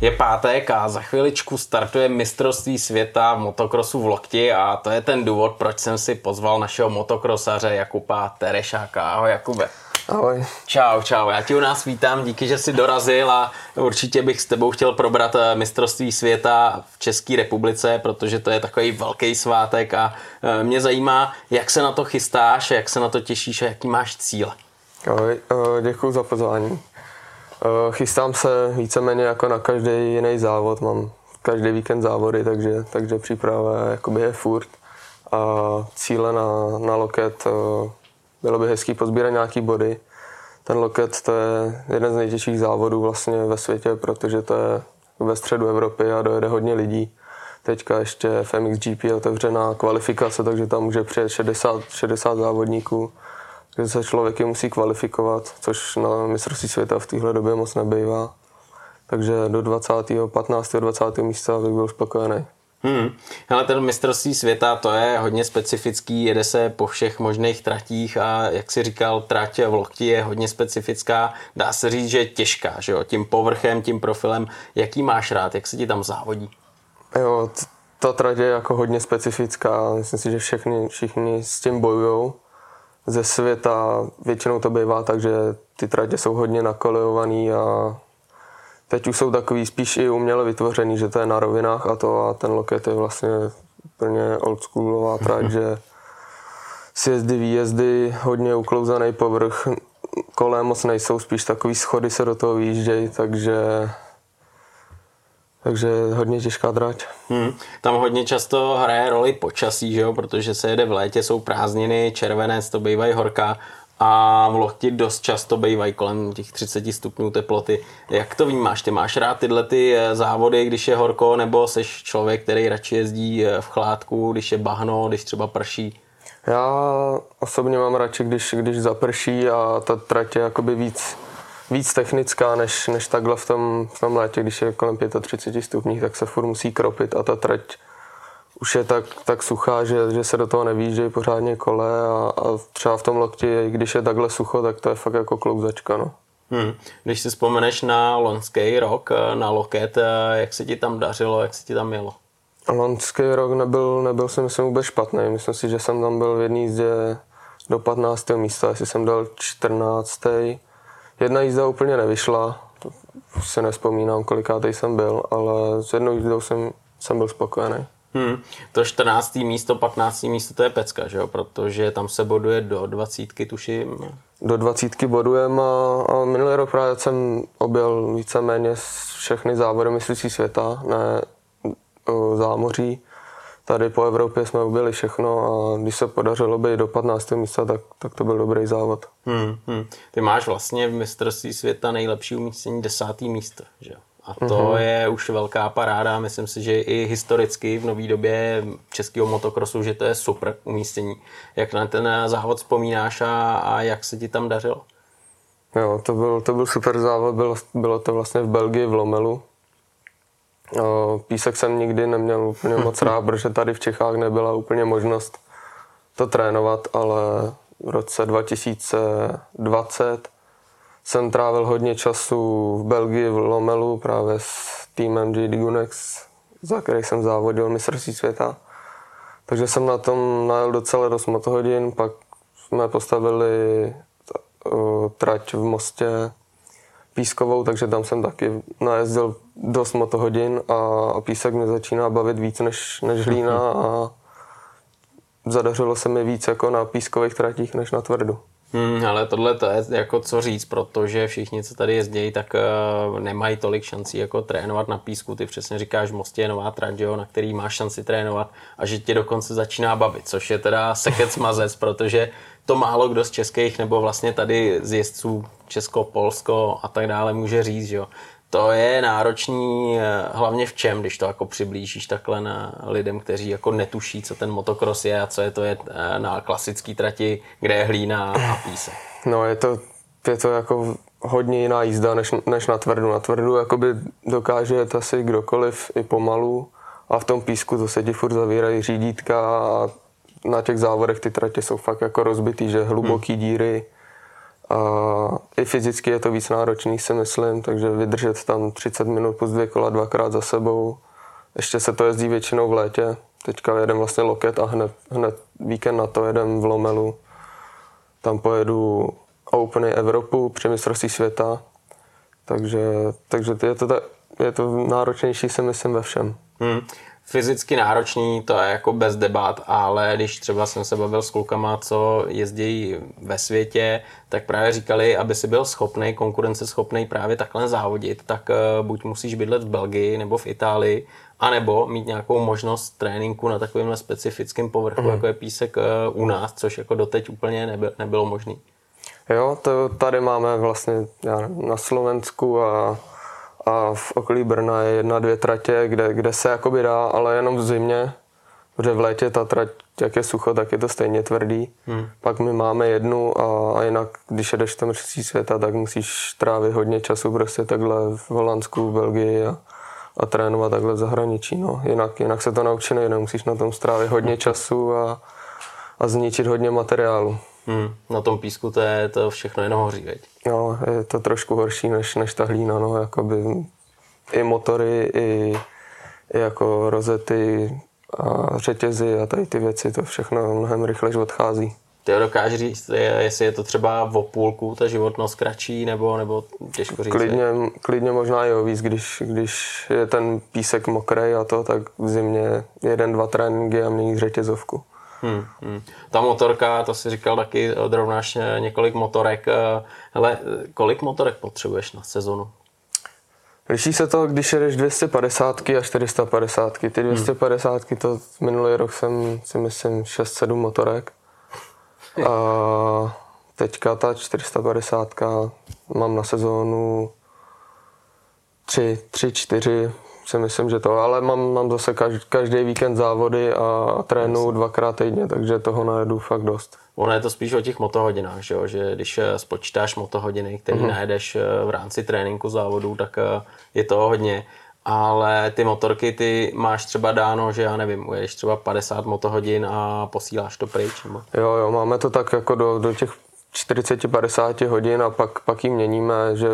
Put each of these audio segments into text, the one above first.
Je pátek a za chviličku startuje mistrovství světa v motokrosu v Lokti a to je ten důvod, proč jsem si pozval našeho motokrosaře Jakuba Terešáka. Ahoj Jakube. Ahoj. Čau, čau. Já ti u nás vítám, díky, že jsi dorazil a určitě bych s tebou chtěl probrat eh, mistrovství světa v České republice, protože to je takový velký svátek a eh, mě zajímá, jak se na to chystáš, jak se na to těšíš a jaký máš cíle. Ahoj, eh, děkuji za pozvání. Chystám se víceméně jako na každý jiný závod, mám každý víkend závody, takže, takže příprava jakoby je furt. A cíle na, na loket bylo by hezký pozbírat nějaký body. Ten loket to je jeden z nejtěžších závodů vlastně ve světě, protože to je ve středu Evropy a dojede hodně lidí. Teďka ještě v MXGP je otevřená kvalifikace, takže tam může přijet 60, 60 závodníků. Takže se člověk musí kvalifikovat, což na mistrovství světa v téhle době moc nebývá. Takže do 20. 15. 20. místa bych byl spokojený. Hmm. Ale ten mistrovství světa, to je hodně specifický, jede se po všech možných tratích a jak si říkal, trať v lokti je hodně specifická. Dá se říct, že je těžká, že jo? tím povrchem, tím profilem. Jaký máš rád, jak se ti tam závodí? Jo, ta trať je jako hodně specifická. Myslím si, že všichni, všichni s tím bojují ze světa. Většinou to bývá tak, že ty tratě jsou hodně nakolejovaný a Teď už jsou takový spíš i uměle vytvořený, že to je na rovinách a to a ten loket je vlastně úplně oldschoolová trať, že sjezdy, výjezdy, hodně uklouzaný povrch, kolem moc nejsou, spíš takový schody se do toho výjíždějí, takže takže hodně těžká drať. Hmm. Tam hodně často hraje roli počasí, že jo? protože se jede v létě, jsou prázdniny, červenec, to bývají horká a v Lokti dost často bývají kolem těch 30 stupňů teploty. Jak to vnímáš? Ty máš rád tyhle ty eh, závody, když je horko, nebo jsi člověk, který radši jezdí eh, v chládku, když je bahno, když třeba prší? Já osobně mám radši, když, když zaprší a ta trať je jakoby víc, víc technická, než, než takhle v tom, v tom létě, když je kolem 35 stupňů, tak se furt musí kropit a ta trať už je tak, tak suchá, že, že se do toho nevíždějí pořádně kole a, a třeba v tom lokti, když je takhle sucho, tak to je fakt jako klouzačka. No. Hmm. Když si vzpomeneš na loňský rok, na Loket, jak se ti tam dařilo, jak se ti tam jelo? Loňský rok nebyl, nebyl si myslím vůbec špatný. Myslím si, že jsem tam byl v jedné jízdě do 15. místa, jestli jsem dal 14. Jedna jízda úplně nevyšla, to si nespomínám, kolikátej jsem byl, ale s jednou jízdou jsem, jsem byl spokojený. Hmm. To 14. místo, 15. místo, to je pecka, že jo? Protože tam se boduje do 20, tuším. Do 20 bodujeme a, a minulý rok právě jsem objel víceméně všechny závody myslící světa, ne o, zámoří. Tady po Evropě jsme objeli všechno a když se podařilo být do 15. místa, tak, tak to byl dobrý závod. Hmm, hmm. Ty máš vlastně v mistrovství světa nejlepší umístění desátý místo, že? A to mm-hmm. je už velká paráda. Myslím si, že i historicky v nové době českého motokrosu, že to je super umístění. Jak na ten závod vzpomínáš a, a jak se ti tam dařilo? Jo, to byl, to byl super závod. Bylo, bylo to vlastně v Belgii, v Lomelu. Písek jsem nikdy neměl úplně moc rád, protože tady v Čechách nebyla úplně možnost to trénovat, ale v roce 2020 jsem trávil hodně času v Belgii, v Lomelu, právě s týmem JD Gunex, za který jsem závodil mistrovství světa. Takže jsem na tom najel docela dost motohodin, pak jsme postavili trať v Mostě pískovou, takže tam jsem taky najezdil dost motohodin a, a písek mě začíná bavit víc než, než hlína a zadařilo se mi víc jako na pískových tratích než na tvrdu. Hmm, ale tohle to je jako co říct, protože všichni, co tady jezdí, tak uh, nemají tolik šancí jako trénovat na písku. Ty přesně říkáš, Mostě je nová trať, jo, na který máš šanci trénovat a že tě dokonce začíná bavit, což je teda sekec mazec, protože to málo kdo z českých nebo vlastně tady z jezdců Česko, Polsko a tak dále může říct, že jo. To je náročný eh, hlavně v čem, když to jako přiblížíš takhle na lidem, kteří jako netuší, co ten motocross je a co je to je eh, na klasický trati, kde je hlína a písek. No je to, je to jako hodně jiná jízda než, než na tvrdu. Na tvrdu jakoby dokáže jet asi kdokoliv i pomalu a v tom písku to se ti furt zavírají řídítka a na těch závodech ty tratě jsou fakt jako rozbitý, že hluboký hmm. díry A i fyzicky je to víc náročný, si myslím, takže vydržet tam 30 minut plus dvě kola dvakrát za sebou. Ještě se to jezdí většinou v létě. Teďka jedem vlastně loket a hned, hned víkend na to jedem v Lomelu. Tam pojedu Openy Evropu při mistrovství světa. Takže, takže je to, ta, je to náročnější, si myslím, ve všem. Hmm fyzicky náročný, to je jako bez debat, ale když třeba jsem se bavil s klukama, co jezdí ve světě, tak právě říkali, aby si byl schopný, konkurenceschopný právě takhle závodit, tak uh, buď musíš bydlet v Belgii nebo v Itálii, anebo mít nějakou možnost tréninku na takovémhle specifickém povrchu, mm. jako je písek uh, u nás, což jako doteď úplně nebylo, nebylo možné. Jo, to tady máme vlastně na Slovensku a a v okolí Brna je jedna, dvě tratě, kde, kde se jakoby dá, ale jenom v zimě, protože v létě ta trať, jak je sucho, tak je to stejně tvrdý. Hmm. Pak my máme jednu a, a jinak, když jedeš tam mistrovství světa, tak musíš trávit hodně času prostě takhle v Holandsku, v Belgii a, a trénovat takhle v zahraničí. No. Jinak, jinak se to naučí nejde, musíš na tom strávit hodně času a, a zničit hodně materiálu. Hmm, na tom písku to je to všechno jenom hoří, veď? No, je to trošku horší než, než ta hlína, no, jakoby i motory, i, i jako rozety a řetězy a tady ty věci, to všechno mnohem rychleji odchází. Ty dokážeš říct, jestli je to třeba o půlku, ta životnost kratší, nebo, nebo těžko říct? Klidně, klidně možná jo, víc, když, když je ten písek mokrý a to, tak v zimě jeden, dva tréninky a mění řetězovku. Hmm, hmm. Ta motorka, to si říkal taky, odrovnáš několik motorek. Eh, hele, kolik motorek potřebuješ na sezonu? Liší se to, když jedeš 250 a 450. Ty 250 hmm. to minulý rok jsem si myslím 6-7 motorek. A teďka ta 450 mám na sezónu 3, 3, 4, si myslím, že to, ale mám, mám zase každý, každý víkend závody a trénu dvakrát týdně, takže toho najedu fakt dost. Ono je to spíš o těch motohodinách, že, jo? že když eh, spočítáš motohodiny, které mm-hmm. najedeš eh, v rámci tréninku závodů, tak eh, je to hodně. Ale ty motorky, ty máš třeba dáno, že já nevím, ujedeš třeba 50 motohodin a posíláš to pryč? Nebo? Jo, jo, máme to tak jako do, do těch 40-50 hodin a pak, pak jim měníme, že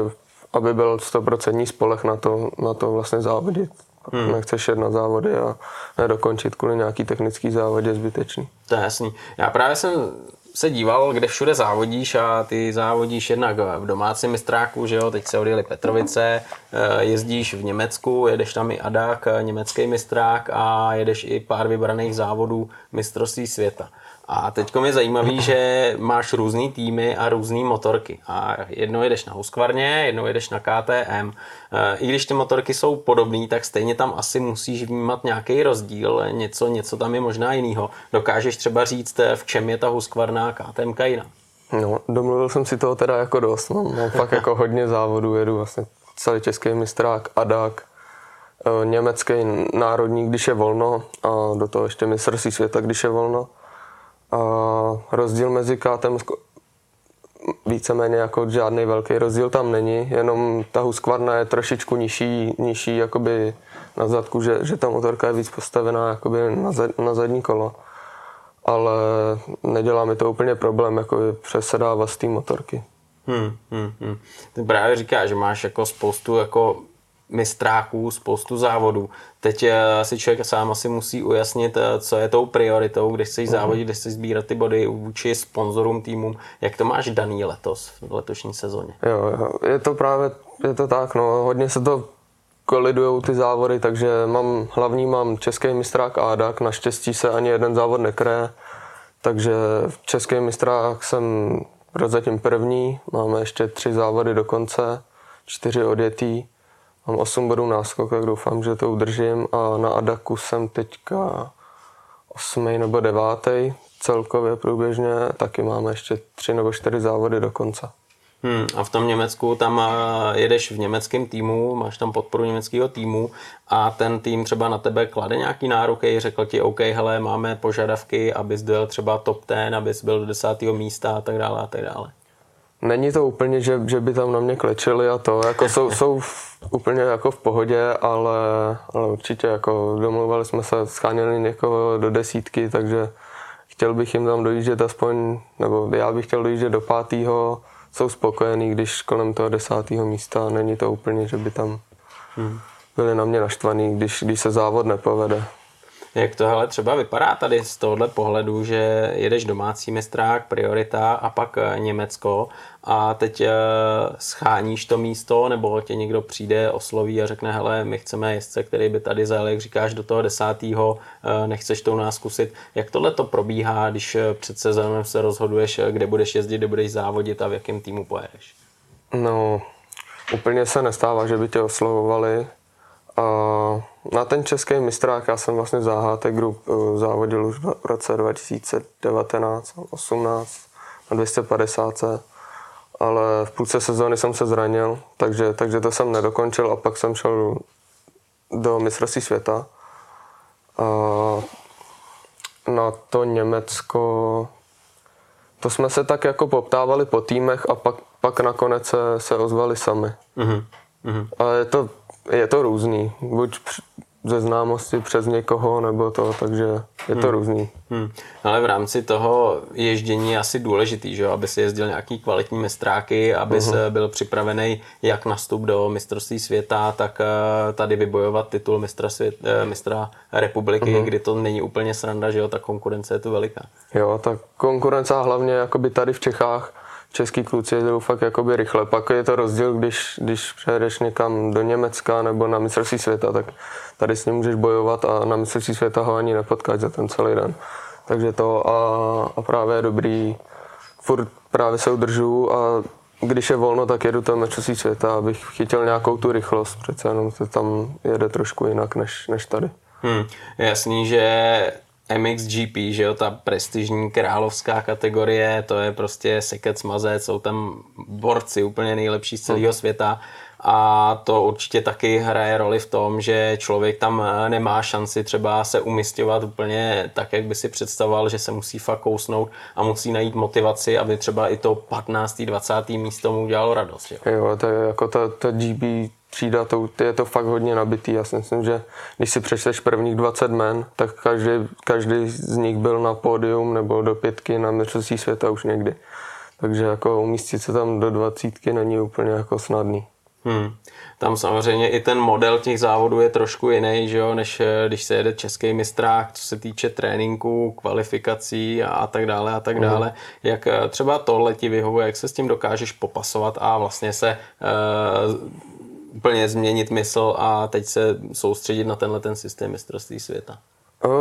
aby byl 100% spolech na to, na to vlastně závodit. Hmm. Nechceš jet na závody a nedokončit kvůli nějaký technický závodě zbytečný. To je jasný. Já právě jsem se díval, kde všude závodíš a ty závodíš jednak v domácím mistráku, že jo, teď se odjeli Petrovice, eh, jezdíš v Německu, jedeš tam i Adak, německý mistrák a jedeš i pár vybraných závodů mistrovství světa. A teď je zajímavý, že máš různý týmy a různé motorky. A jednou jedeš na Husqvarně, jednou jedeš na KTM. E, I když ty motorky jsou podobné, tak stejně tam asi musíš vnímat nějaký rozdíl, něco, něco tam je možná jiného. Dokážeš třeba říct, v čem je ta Husqvarna a KTM jiná? No, domluvil jsem si toho teda jako dost. No. Mám fakt jako hodně závodů, jedu vlastně celý český mistrák, ADAK, e, německý národní, když je volno a do toho ještě mistrovství světa, když je volno. A rozdíl mezi KTM víceméně jako žádný velký rozdíl tam není, jenom ta Husqvarna je trošičku nižší, nižší jakoby na zadku, že, že ta motorka je víc postavená jakoby na, zad, na zadní kolo. Ale nedělá mi to úplně problém jako přesedávat z té motorky. Hmm, hmm, hmm. Ty právě říkáš, že máš jako spoustu jako mistráků, spoustu závodů. Teď eh, si člověk sám asi musí ujasnit, eh, co je tou prioritou, když chceš mhm. závodit, když chceš sbírat ty body vůči sponzorům týmům. Jak to máš daný letos, v letošní sezóně? Jo, jo, je to právě, je to tak, no, hodně se to kolidujou ty závody, takže mám, hlavní mám český mistrák ADAK, naštěstí se ani jeden závod nekreje, takže v český mistrák jsem prozatím první, máme ještě tři závody do konce, čtyři odjetý, Mám 8 bodů náskok, tak doufám, že to udržím a na Adaku jsem teďka 8. nebo 9. celkově průběžně, taky máme ještě 3 nebo 4 závody do konce. Hmm, a v tom Německu tam eh, jedeš v německém týmu, máš tam podporu německého týmu a ten tým třeba na tebe klade nějaký nároky, řekl ti, OK, hele, máme požadavky, abys byl třeba top ten, abys byl do desátého místa a tak dále a tak dále. Není to úplně, že, že by tam na mě klečeli a to, jako jsou, jsou úplně jako v pohodě, ale, ale určitě jako domluvali jsme se, scháněli někoho do desítky, takže chtěl bych jim tam dojíždět aspoň, nebo já bych chtěl dojíždět do pátého, jsou spokojení, když kolem toho desátého místa není to úplně, že by tam hmm. byli na mě naštvaní, když, když se závod nepovede. Jak to hele třeba vypadá tady z tohohle pohledu, že jedeš domácí mistrák, priorita a pak eh, Německo a teď uh, scháníš to místo, nebo tě někdo přijde, osloví a řekne, hele, my chceme jezdce, který by tady zajel, jak říkáš, do toho desátého, uh, nechceš to u nás zkusit. Jak tohle to probíhá, když před sezónem se rozhoduješ, kde budeš jezdit, kde budeš závodit a v jakém týmu pojedeš? No, úplně se nestává, že by tě oslovovali. A na ten český mistrák já jsem vlastně za HT Group eh, závodil už v roce 2019, 18 na 250 ale v půlce sezóny jsem se zranil, takže, takže to jsem nedokončil a pak jsem šel do mistrovství světa. A na to Německo, to jsme se tak jako poptávali po týmech a pak, pak nakonec se, se ozvali sami. Mm-hmm. Ale je to je to různý. Buď ze známosti přes někoho, nebo to, takže je to hmm. různý. Hmm. Ale v rámci toho ježdění je asi důležitý, že? aby si jezdil nějaký kvalitní mistráky, aby uh-huh. byl připravený jak na vstup do mistrovství světa, tak eh, tady vybojovat titul mistra, svět, eh, mistra republiky, uh-huh. kdy to není úplně sranda, že jo, ta konkurence je tu veliká. Jo, ta konkurence hlavně jakoby tady v Čechách český kluci jedou fakt jakoby rychle. Pak je to rozdíl, když, když přejedeš někam do Německa nebo na mistrovství světa, tak tady s ním můžeš bojovat a na mistrovství světa ho ani nepotkat za ten celý den. Takže to a, a právě je dobrý, furt právě se udržu a když je volno, tak jedu to mistrovství světa, abych chytil nějakou tu rychlost, přece jenom to tam jede trošku jinak než, než tady. Hmm, jasný, že MXGP, že jo, ta prestižní královská kategorie, to je prostě sekec mazec, jsou tam borci úplně nejlepší z celého světa a to určitě taky hraje roli v tom, že člověk tam nemá šanci třeba se umistovat úplně tak, jak by si představoval, že se musí fakt kousnout a musí najít motivaci, aby třeba i to 15. 20. místo mu udělalo radost. Jo, jo to je jako ta, ta GB třída, to, je to fakt hodně nabitý. Já si myslím, že když si přečteš prvních 20 men, tak každý, každý z nich byl na pódium nebo do pětky na mistrovství světa už někdy. Takže jako umístit se tam do dvacítky není úplně jako snadný. Hmm. Tam samozřejmě i ten model těch závodů je trošku jiný, že jo, než eh, když se jede český mistrák, co se týče tréninku, kvalifikací a, a tak dále a tak hmm. dále. Jak eh, třeba tohle ti vyhovuje, jak se s tím dokážeš popasovat a vlastně se uh, úplně změnit mysl a teď se soustředit na tenhle ten systém mistrovství světa?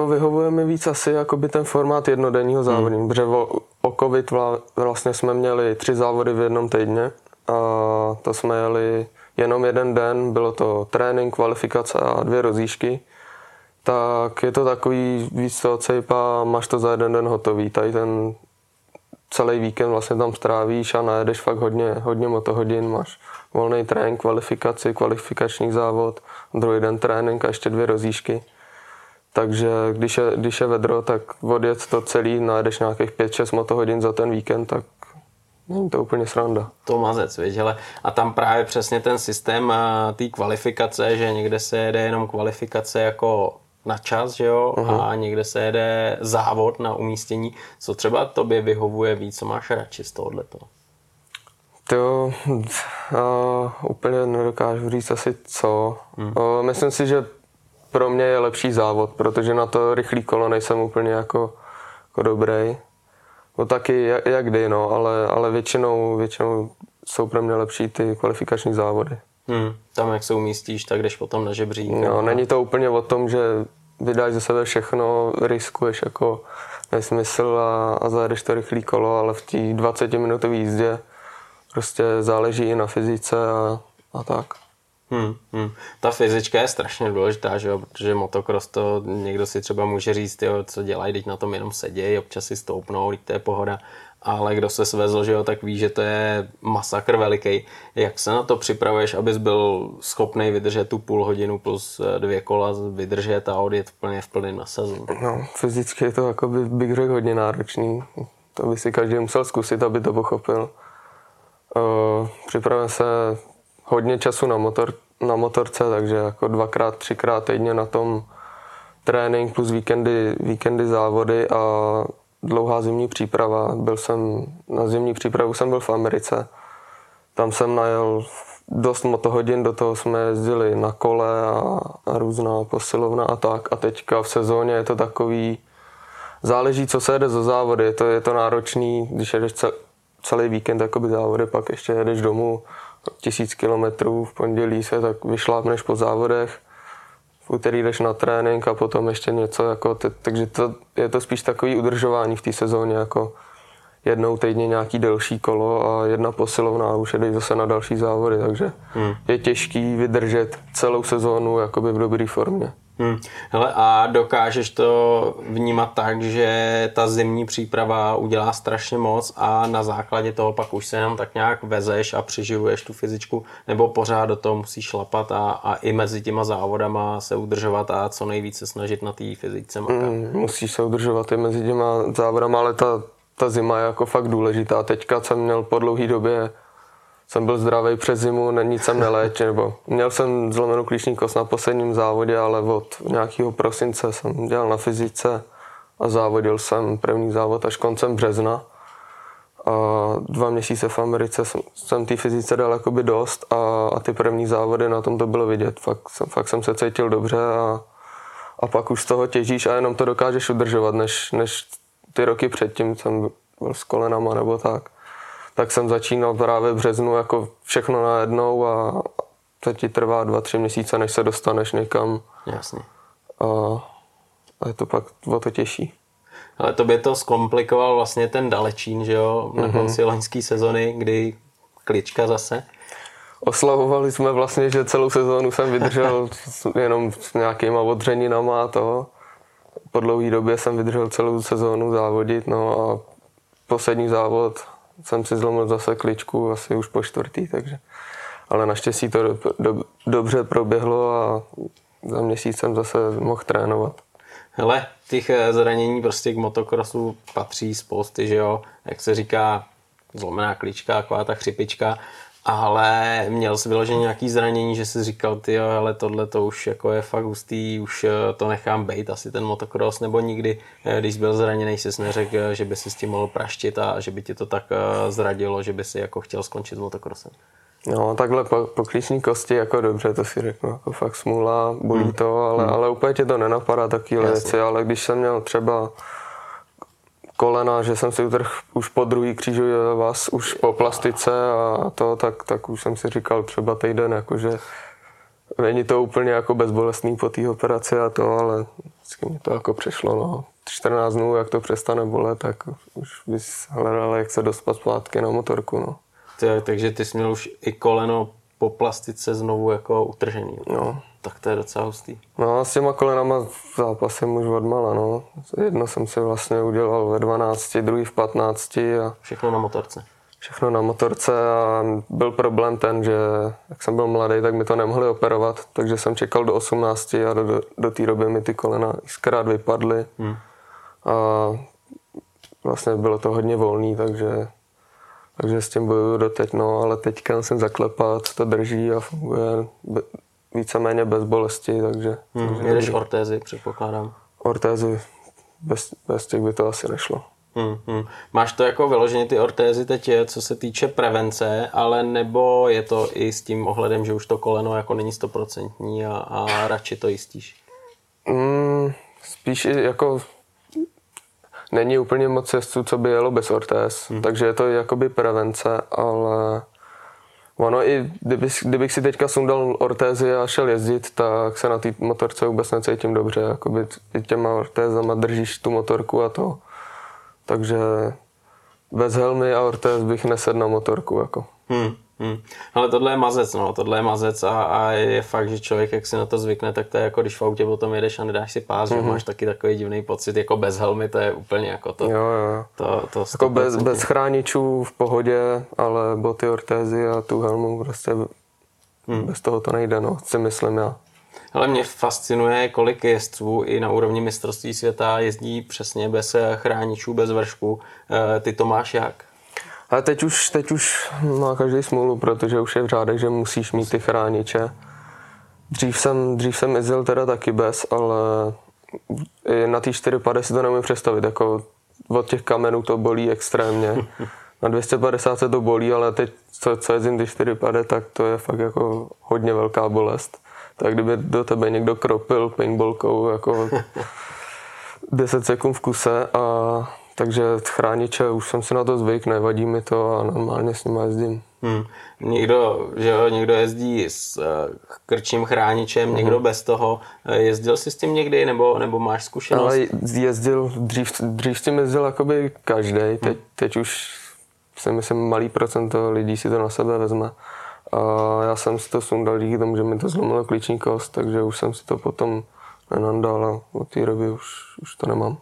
Vyhovuje mi víc asi jakoby ten formát jednodenního závodu, hmm. protože o COVID vlastně jsme měli tři závody v jednom týdně a to jsme jeli jenom jeden den, bylo to trénink, kvalifikace a dvě rozíšky, tak je to takový víc toho cejpa, máš to za jeden den hotový. Tady ten celý víkend vlastně tam strávíš a najedeš fakt hodně, hodně motohodin, máš volný trénink, kvalifikaci, kvalifikační závod, druhý den trénink a ještě dvě rozíšky. Takže když je, když je vedro, tak odjet to celý, najedeš nějakých 5-6 motohodin za ten víkend, tak není to úplně sranda. To mazec, víš, ale a tam právě přesně ten systém té kvalifikace, že někde se jede jenom kvalifikace jako na čas, že jo, uh-huh. a někde se jede závod na umístění. Co třeba tobě vyhovuje víc, co máš radši z tohoto? To uh, úplně nedokážu říct asi co. Hmm. Uh, myslím si, že pro mě je lepší závod, protože na to rychlý kolo nejsem úplně jako, jako dobrý. No taky jak, jak kdy, no, ale, ale většinou, většinou jsou pro mě lepší ty kvalifikační závody. Hmm. Tam, jak se umístíš, tak jdeš potom na žebřík. No, není to úplně o tom, že vydáš ze sebe všechno, riskuješ jako nesmysl a, a zajedeš to rychlý kolo, ale v té 20 minutové jízdě prostě záleží i na fyzice a, a tak. Hmm, hmm. Ta fyzička je strašně důležitá, že jo? protože motocross to někdo si třeba může říct, jo, co dělají, teď na tom jenom sedějí, občas si stoupnou, teď to je pohoda, ale kdo se svezl, že jo, tak ví, že to je masakr veliký. Jak se na to připravuješ, abys byl schopný vydržet tu půl hodinu plus dvě kola, vydržet a odjet úplně v plném nasazení? No, fyzicky je to jako by, bych řekl hodně náročný. To by si každý musel zkusit, aby to pochopil. Uh, připravím se hodně času na, motor, na motorce, takže jako dvakrát, třikrát týdně na tom trénink plus víkendy, víkendy závody a dlouhá zimní příprava. Byl jsem, na zimní přípravu jsem byl v Americe tam jsem najel dost motohodin, do toho jsme jezdili na kole a, a různá posilovna a tak. A teďka v sezóně je to takový, záleží, co se jede za závody. Je to, je to náročný, když jedeš celý víkend jakoby závody, pak ještě jedeš domů tisíc kilometrů, v pondělí se tak vyšlápneš po závodech, v úterý jdeš na trénink a potom ještě něco, jako, takže to, je to spíš takový udržování v té sezóně, jako jednou týdně nějaký delší kolo a jedna posilovna a už jedeš zase na další závody, takže hmm. je těžký vydržet celou sezónu jakoby v dobré formě. Hmm. Hele, a dokážeš to vnímat tak, že ta zimní příprava udělá strašně moc a na základě toho pak už se jenom tak nějak vezeš a přeživuješ tu fyzičku, nebo pořád do toho musíš šlapat a, a i mezi těma závodama se udržovat a co nejvíce snažit na té fyzice makat. Hmm, musíš se udržovat i mezi těma závodama, ale ta, ta zima je jako fakt důležitá. Teďka jsem měl po dlouhé době jsem byl zdravý přes zimu, nic jsem neléčil, nebo měl jsem zlomenou klíční kost na posledním závodě, ale od nějakého prosince jsem dělal na fyzice a závodil jsem první závod až koncem března. A dva měsíce v Americe jsem, jsem té fyzice dal jakoby dost a, a ty první závody na tom to bylo vidět. Fakt, jsem, fakt jsem se cítil dobře a, a pak už z toho těžíš a jenom to dokážeš udržovat, než, než ty roky předtím jsem byl s kolenama nebo tak tak jsem začínal právě v březnu jako všechno najednou a to ti trvá dva, tři měsíce, než se dostaneš někam. Jasně. A, a je to pak o to těžší. Ale to by to zkomplikoval vlastně ten dalečín, že jo, na mhm. konci mm-hmm. loňské sezony, kdy klička zase. Oslavovali jsme vlastně, že celou sezónu jsem vydržel jenom s nějakýma odřeninama a toho. Po dlouhé době jsem vydržel celou sezónu závodit, no a poslední závod jsem si zlomil zase kličku asi už po čtvrtý, takže ale naštěstí to do, do, dobře proběhlo a za měsíc jsem zase mohl trénovat. Hele, těch eh, zranění prostě k motokrosu patří spousty, že jo, jak se říká, zlomená klička, taková ta chřipička, ale měl jsi vyloženě nějaký zranění, že jsi říkal, ty jo, ale tohle to už jako je fakt hustý, už eh, to nechám bejt, asi ten motocross, nebo nikdy, eh, když jsi byl zraněný, jsi neřekl, eh, že by si s tím mohl praštit a že by ti to tak zradilo, že by si jako chtěl skončit s motocrossem. No, takhle po, po klíční kosti, jako dobře, to si řeknu, jako fakt smůla, bolí hmm. to, ale, hmm. ale úplně tě to nenapadá taky věci, ale když jsem měl třeba kolena, že jsem si utrhl už po druhý křížový vás, už po plastice a to, tak, tak už jsem si říkal třeba týden, jakože není to úplně jako bezbolestný po té operaci a to, ale vždycky mi to jako přešlo, no. 14 dnů, jak to přestane bolet, tak už bys hledal, jak se dostat zpátky na motorku, no. takže ty jsi měl už i koleno po plastice znovu jako utržený. No. Tak to je docela hustý. No s těma kolenama zápasem už odmala, no. Jedno jsem si vlastně udělal ve 12, druhý v 15 a... Všechno na motorce. Všechno na motorce a byl problém ten, že jak jsem byl mladý, tak mi to nemohli operovat, takže jsem čekal do 18 a do, do, do té doby mi ty kolena zkrát vypadly. Hmm. A vlastně bylo to hodně volný, takže takže s tím bojuju doteď, no, ale teďka musím zaklepat, to drží a funguje víceméně bez bolesti, takže... Hmm, takže jedeš ortézy, předpokládám. Ortézy, bez, bez těch by to asi nešlo. Hmm, hmm. Máš to jako vyloženě ty ortézy teď, co se týče prevence, ale nebo je to i s tím ohledem, že už to koleno jako není stoprocentní a, a radši to jistíš? Hmm, spíš jako není úplně moc jezdců, co by jelo bez ortéz, hmm. takže je to jakoby prevence, ale ono i kdybych, kdybych si teďka sundal ortézy a šel jezdit, tak se na té motorce vůbec necítím dobře, jakoby těma ortézama držíš tu motorku a to. Takže bez helmy a ortéz bych nesedl na motorku. Jako. Hmm. Hmm. Ale tohle je mazec, no, tohle je mazec a, a je fakt, že člověk, jak si na to zvykne, tak to je jako když v autě potom jedeš a nedáš si pás, mm-hmm. že mhm. máš taky takový divný pocit, jako bez helmy, to je úplně jako to. Jo, jo. to, to jako bez, bez chráničů v pohodě, ale boty, ortézy a tu helmu prostě hmm. bez toho to nejde, no, si myslím já. Ale mě fascinuje, kolik jezdců i na úrovni mistrovství světa jezdí přesně bez chráničů, bez vršku. Eh, ty to máš jak? Ale teď už, teď už má každý smůlu, protože už je v řádech, že musíš mít ty chrániče. Dřív jsem, dřív jsem jezdil teda taky bez, ale na té 450 si to nemůžu představit. Jako od těch kamenů to bolí extrémně. na 250 se to bolí, ale teď, co, co jezdím ty 4 pade, tak to je fakt jako hodně velká bolest. Tak kdyby do tebe někdo kropil paintballkou jako 10 sekund v kuse a takže chrániče, už jsem si na to zvyk, nevadí mi to a normálně s nimi jezdím. Hmm. Někdo, že jo, někdo jezdí s uh, krčím chráničem, hmm. někdo bez toho. Eh, jezdil jsi s tím někdy, nebo, nebo máš zkušenost? Ale jezdil, dřív, dřív s tím jezdil jakoby každý. Teď, hmm. teď už si myslím malý procento lidí si to na sebe vezme. A já jsem si to sundal díky tomu, že mi to zlomilo klíční kost, takže už jsem si to potom nenandal a od té doby už, už to nemám.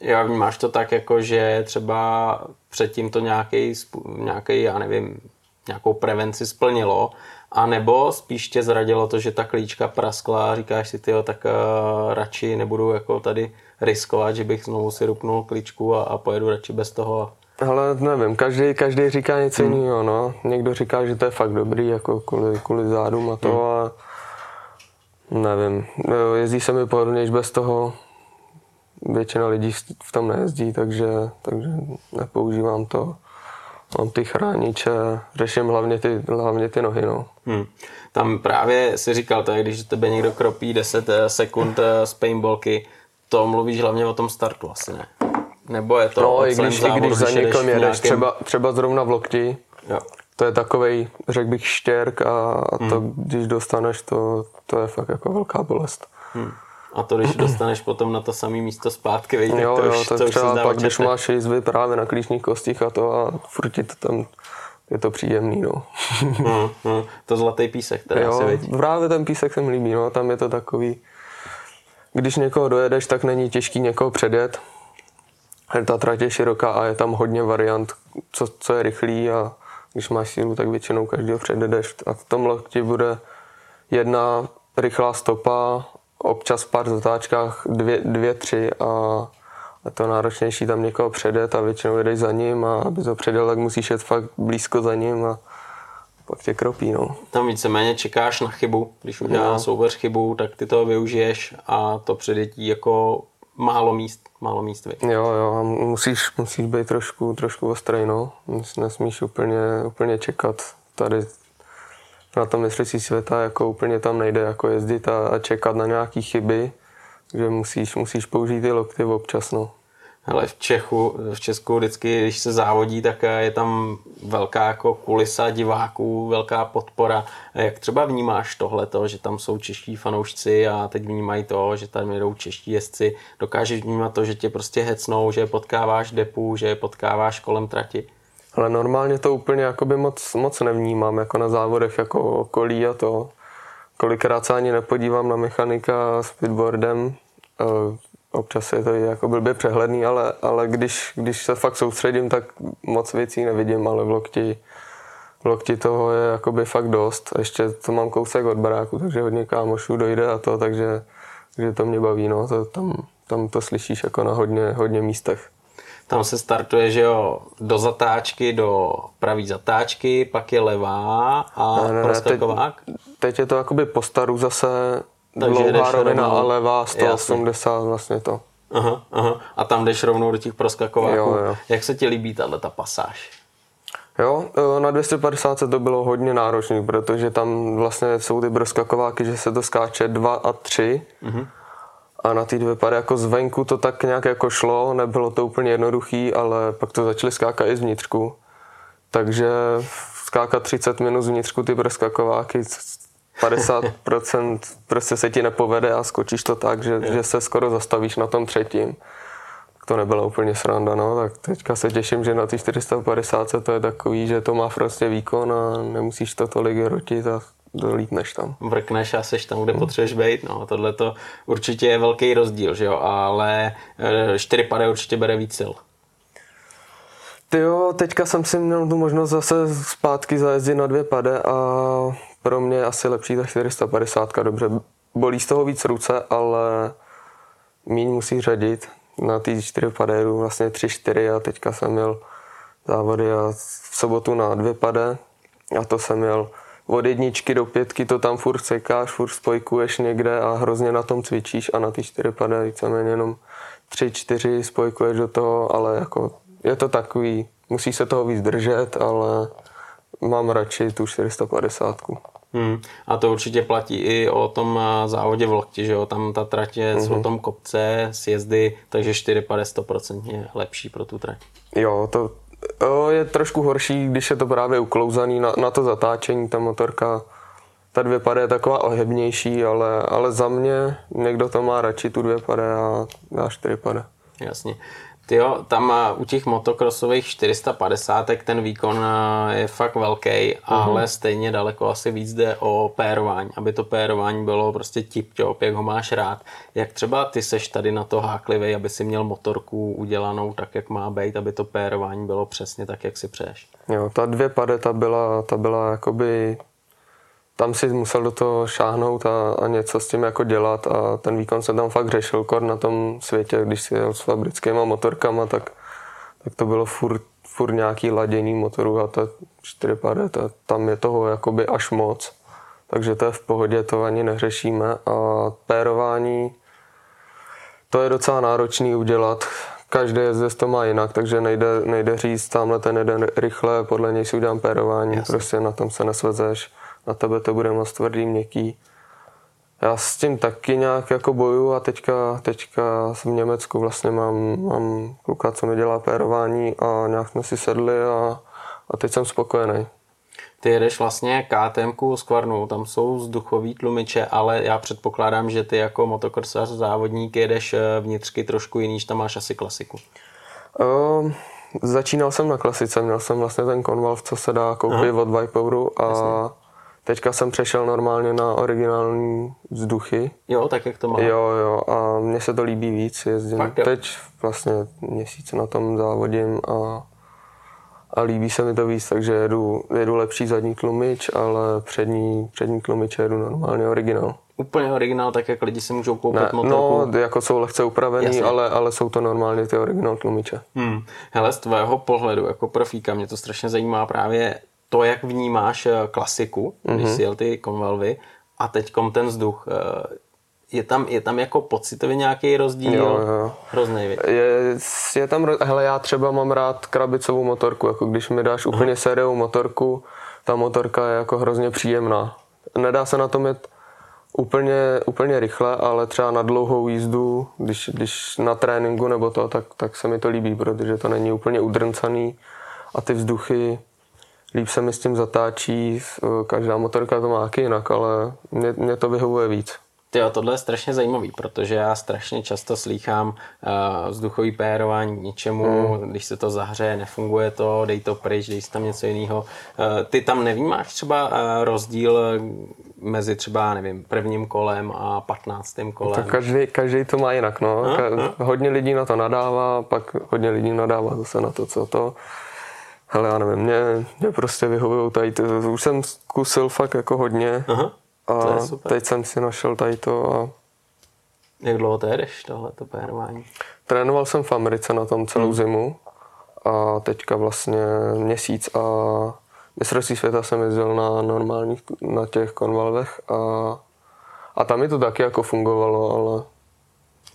Jo, vnímáš to tak, jako že třeba předtím to nějaký, nějaký, já nevím, nějakou prevenci splnilo, a nebo spíš tě zradilo to, že ta klíčka praskla a říkáš si, tyjo, tak uh, radši nebudu jako tady riskovat, že bych znovu si rupnul klíčku a, a pojedu radši bez toho. Ale nevím, každý, každý říká něco hmm. jiného, no. Někdo říká, že to je fakt dobrý, jako kvůli, kvůli zádům a to hmm. a nevím, jezdí se mi pohodlnější bez toho, většina lidí v tom nejezdí, takže, takže nepoužívám to. Mám ty chrániče, řeším hlavně ty, hlavně ty nohy. No. Hmm. Tam právě si říkal, to je, když tebe někdo kropí 10 eh, sekund eh, z paintballky, to mluvíš hlavně o tom startu asi ne? Nebo je to No, i když, závodu, i když za někým jedeš, nějakým... třeba, třeba zrovna v lokti, jo. to je takovej, řekl bych, štěrk a, a to, hmm. když dostaneš, to, to je fakt jako velká bolest. Hmm. A to, když dostaneš potom na to samé místo zpátky, víš, jo, to jo, už, to, to třeba pak, když máš jizvy právě na klíčních kostích a to a furt to tam je to příjemný, no. hmm, hmm. To zlatý písek, teda jo, asi vidí. Právě ten písek se mi líbí, no, tam je to takový, když někoho dojedeš, tak není těžký někoho předjet. Ta trať je široká a je tam hodně variant, co, co je rychlý a když máš sílu, tak většinou každého předjedeš. A v tom ti bude jedna rychlá stopa občas v pár zatáčkách dvě, dvě tři a, a to náročnější tam někoho předet a většinou jedeš za ním a aby to předjel, tak musíš jet fakt blízko za ním a pak tě kropí, no. Tam víceméně čekáš na chybu, když udělá no. soupeř chybu, tak ty to využiješ a to předjetí jako málo míst, málo míst vy. Jo, jo, a musíš, musíš být trošku, trošku ostrý, no. Nesmíš úplně, úplně čekat. Tady na tom mistrovství světa jako úplně tam nejde jako jezdit a, a čekat na nějaké chyby, že musíš, musíš použít ty lokty občas. No. Ale v Čechu, v Česku vždycky, když se závodí, tak je tam velká jako kulisa diváků, velká podpora. Jak třeba vnímáš tohleto, že tam jsou čeští fanoušci a teď vnímají to, že tam jedou čeští jezdci. Dokážeš vnímat to, že tě prostě hecnou, že potkáváš depu, že potkáváš kolem trati? Ale normálně to úplně jakoby moc, moc nevnímám, jako na závodech, jako okolí a to. Kolikrát se ani nepodívám na mechanika s pitboardem. Eh, občas je to jako blbě přehledný, ale, ale když, když se fakt soustředím, tak moc věcí nevidím, ale v lokti, v lokti toho je jakoby fakt dost. Ještě to mám kousek od baráku, takže hodně kámošů dojde a to, takže, takže to mě baví, no. To, tam, tam to slyšíš jako na hodně, hodně místech. Tam se startuje, že jo, do zatáčky, do pravý zatáčky, pak je levá a ne, ne, proskakovák. Teď, teď je to jakoby po staru zase Takže dlouhá rovina a levá 180 jasný. vlastně to. Aha, aha. A tam jdeš rovnou do těch proskakováků. Jo, jo. Jak se ti líbí tahle ta pasáž? Jo, e, na 250 to bylo hodně náročné, protože tam vlastně jsou ty proskakováky, že se to skáče 2 a 3. Mm-hmm a na ty dvě pady jako zvenku to tak nějak jako šlo, nebylo to úplně jednoduchý, ale pak to začaly skákat i zvnitřku. Takže skákat 30 minut zvnitřku ty preskakováky, 50% prostě se ti nepovede a skočíš to tak, že, že se skoro zastavíš na tom třetím. To nebyla úplně sranda, no, tak teďka se těším, že na ty 450 to je takový, že to má prostě výkon a nemusíš to tolik rotit a dolítneš tam. Vrkneš a seš tam, kde hmm. potřebuješ být. No, tohle to určitě je velký rozdíl, že jo? ale 4 eh, pady určitě bere víc sil. Ty jo, teďka jsem si měl tu možnost zase zpátky zajezdit na dvě pade a pro mě je asi lepší ta 450, dobře. Bolí z toho víc ruce, ale míň musí řadit. Na ty čtyři pade vlastně tři, čtyři a teďka jsem měl závody a v sobotu na dvě pade a to jsem měl od jedničky do pětky to tam furt sekáš, furt spojkuješ někde a hrozně na tom cvičíš a na ty čtyři pade víceméně jenom tři, čtyři spojkuješ do toho, ale jako je to takový musí se toho víc držet, ale mám radši tu 450. Hmm. A to určitě platí i o tom eh, závodě v Lokti, že jo? Tam ta trať je mm-hmm. o tom kopce, sjezdy, takže 450 100% lepší pro tu trať. Jo, to je trošku horší, když je to právě uklouzaný na, na to zatáčení, ta motorka ta dvě pade je taková ohebnější, ale, ale za mě někdo to má radši tu dvě pade a já čtyři pade. Jasně. Jo, tam u těch motokrosových 450 ten výkon je fakt velký, uh-huh. ale stejně daleko asi víc jde o pérování, aby to pérování bylo prostě tip-top, jak ho máš rád. Jak třeba ty seš tady na to háklivý, aby si měl motorku udělanou tak, jak má být, aby to pérování bylo přesně tak, jak si přeješ. Jo, ta dvě pade, ta byla, ta byla jakoby tam si musel do toho šáhnout a, a něco s tím jako dělat a ten výkon se tam fakt řešil kor na tom světě, když si jel s fabrickýma motorkama, tak, tak to bylo furt, furt nějaký ladění motoru a ta 4 to, tam je toho jakoby až moc. Takže to je v pohodě, to ani neřešíme a pérování to je docela náročný udělat. Každý jezdec to má jinak, takže nejde, nejde říct, tamhle ten jeden rychle, podle něj si udělám pérování, Jasně. prostě na tom se nesvezeš na tebe to bude moc tvrdý, měkký. Já s tím taky nějak jako boju a teďka, teďka v Německu vlastně mám, mám kluka, co mi dělá pérování a nějak jsme si sedli a, a teď jsem spokojený. Ty jedeš vlastně KTM s Kvarnou, tam jsou vzduchový tlumiče, ale já předpokládám, že ty jako motokrsař, závodník jedeš eh, vnitřky trošku jiný, že tam máš asi klasiku. Uh, začínal jsem na klasice, měl jsem vlastně ten konvalv, co se dá koupit Aha. od Viporu a Jasně Teďka jsem přešel normálně na originální vzduchy. Jo, tak jak to má. Jo, jo, a mně se to líbí víc, jezdím Fakt, teď vlastně měsíc na tom závodím a, a líbí se mi to víc, takže jedu, jedu lepší zadní tlumič, ale přední, přední tlumič jedu normálně originál. Úplně originál, tak jak lidi si můžou koupit ne, motorku? No, jako jsou lehce upravený, ale, ale jsou to normálně ty originál tlumiče. Hmm. Hele, z tvého pohledu jako profíka mě to strašně zajímá právě to, jak vnímáš eh, klasiku, mm-hmm. když si jel ty konvalvy a teďkom ten vzduch, eh, je tam, je tam jako pocitově nějaký rozdíl? Jo, jo. Hrozný, je, je tam, hele, já třeba mám rád krabicovou motorku, jako když mi dáš úplně uh-huh. sériovou motorku, ta motorka je jako hrozně příjemná. Nedá se na tom jet úplně, úplně rychle, ale třeba na dlouhou jízdu, když, když na tréninku nebo to, tak, tak se mi to líbí, protože to není úplně udrncaný a ty vzduchy líp se mi s tím zatáčí, každá motorka to má taky jinak, ale mě, mě to vyhovuje víc. Jo, tohle je strašně zajímavý, protože já strašně často slýchám uh, vzduchový pérování k ničemu, mm. když se to zahřeje, nefunguje to, dej to pryč, dej si tam něco jiného. Uh, ty tam nevnímáš třeba uh, rozdíl mezi třeba, nevím, prvním kolem a patnáctým kolem? Tak každý, každý to má jinak, no. Uh. Hodně lidí na to nadává, pak hodně lidí nadává zase na to, co to Hele, já nevím, mě, mě prostě vyhovují tady ty, už jsem zkusil fakt jako hodně Aha, to a super. teď jsem si našel tady to a... Jak dlouho to jedeš, tohleto pérování? Trénoval jsem v Americe na tom celou hmm. zimu a teďka vlastně měsíc a mistrovství světa jsem jezdil na normálních, na těch konvalvech a, a tam mi to taky jako fungovalo, ale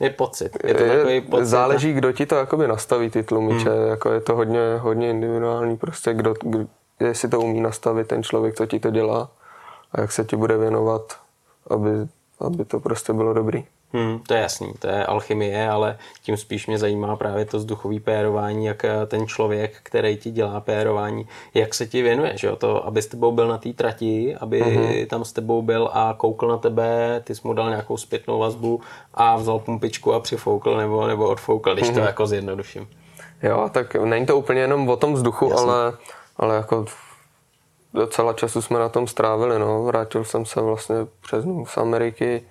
je pocit. Je to je, takový pocit. Záleží, kdo ti to jakoby nastaví, ty tlumiče. Hmm. Jako je to hodně, hodně individuální, prostě kdo, kdo, jestli to umí nastavit ten člověk, co ti to dělá a jak se ti bude věnovat, aby, aby to prostě bylo dobrý. Hmm, to je jasný, to je alchymie, ale tím spíš mě zajímá právě to vzduchové pérování, jak eh, ten člověk, který ti dělá pérování, jak se ti věnuje, že jo? To, aby s tebou byl na té trati, aby uh-huh. tam s tebou byl a koukl na tebe, ty jsi mu dal nějakou zpětnou vazbu a vzal pumpičku a přifoukl nebo, nebo odfoukl, když uh-huh. to mhm. jako zjednoduším. Jo, tak není to úplně jenom o tom vzduchu, ale, ale jako docela času jsme na tom strávili, no. Vrátil jsem se vlastně přes z Ameriky,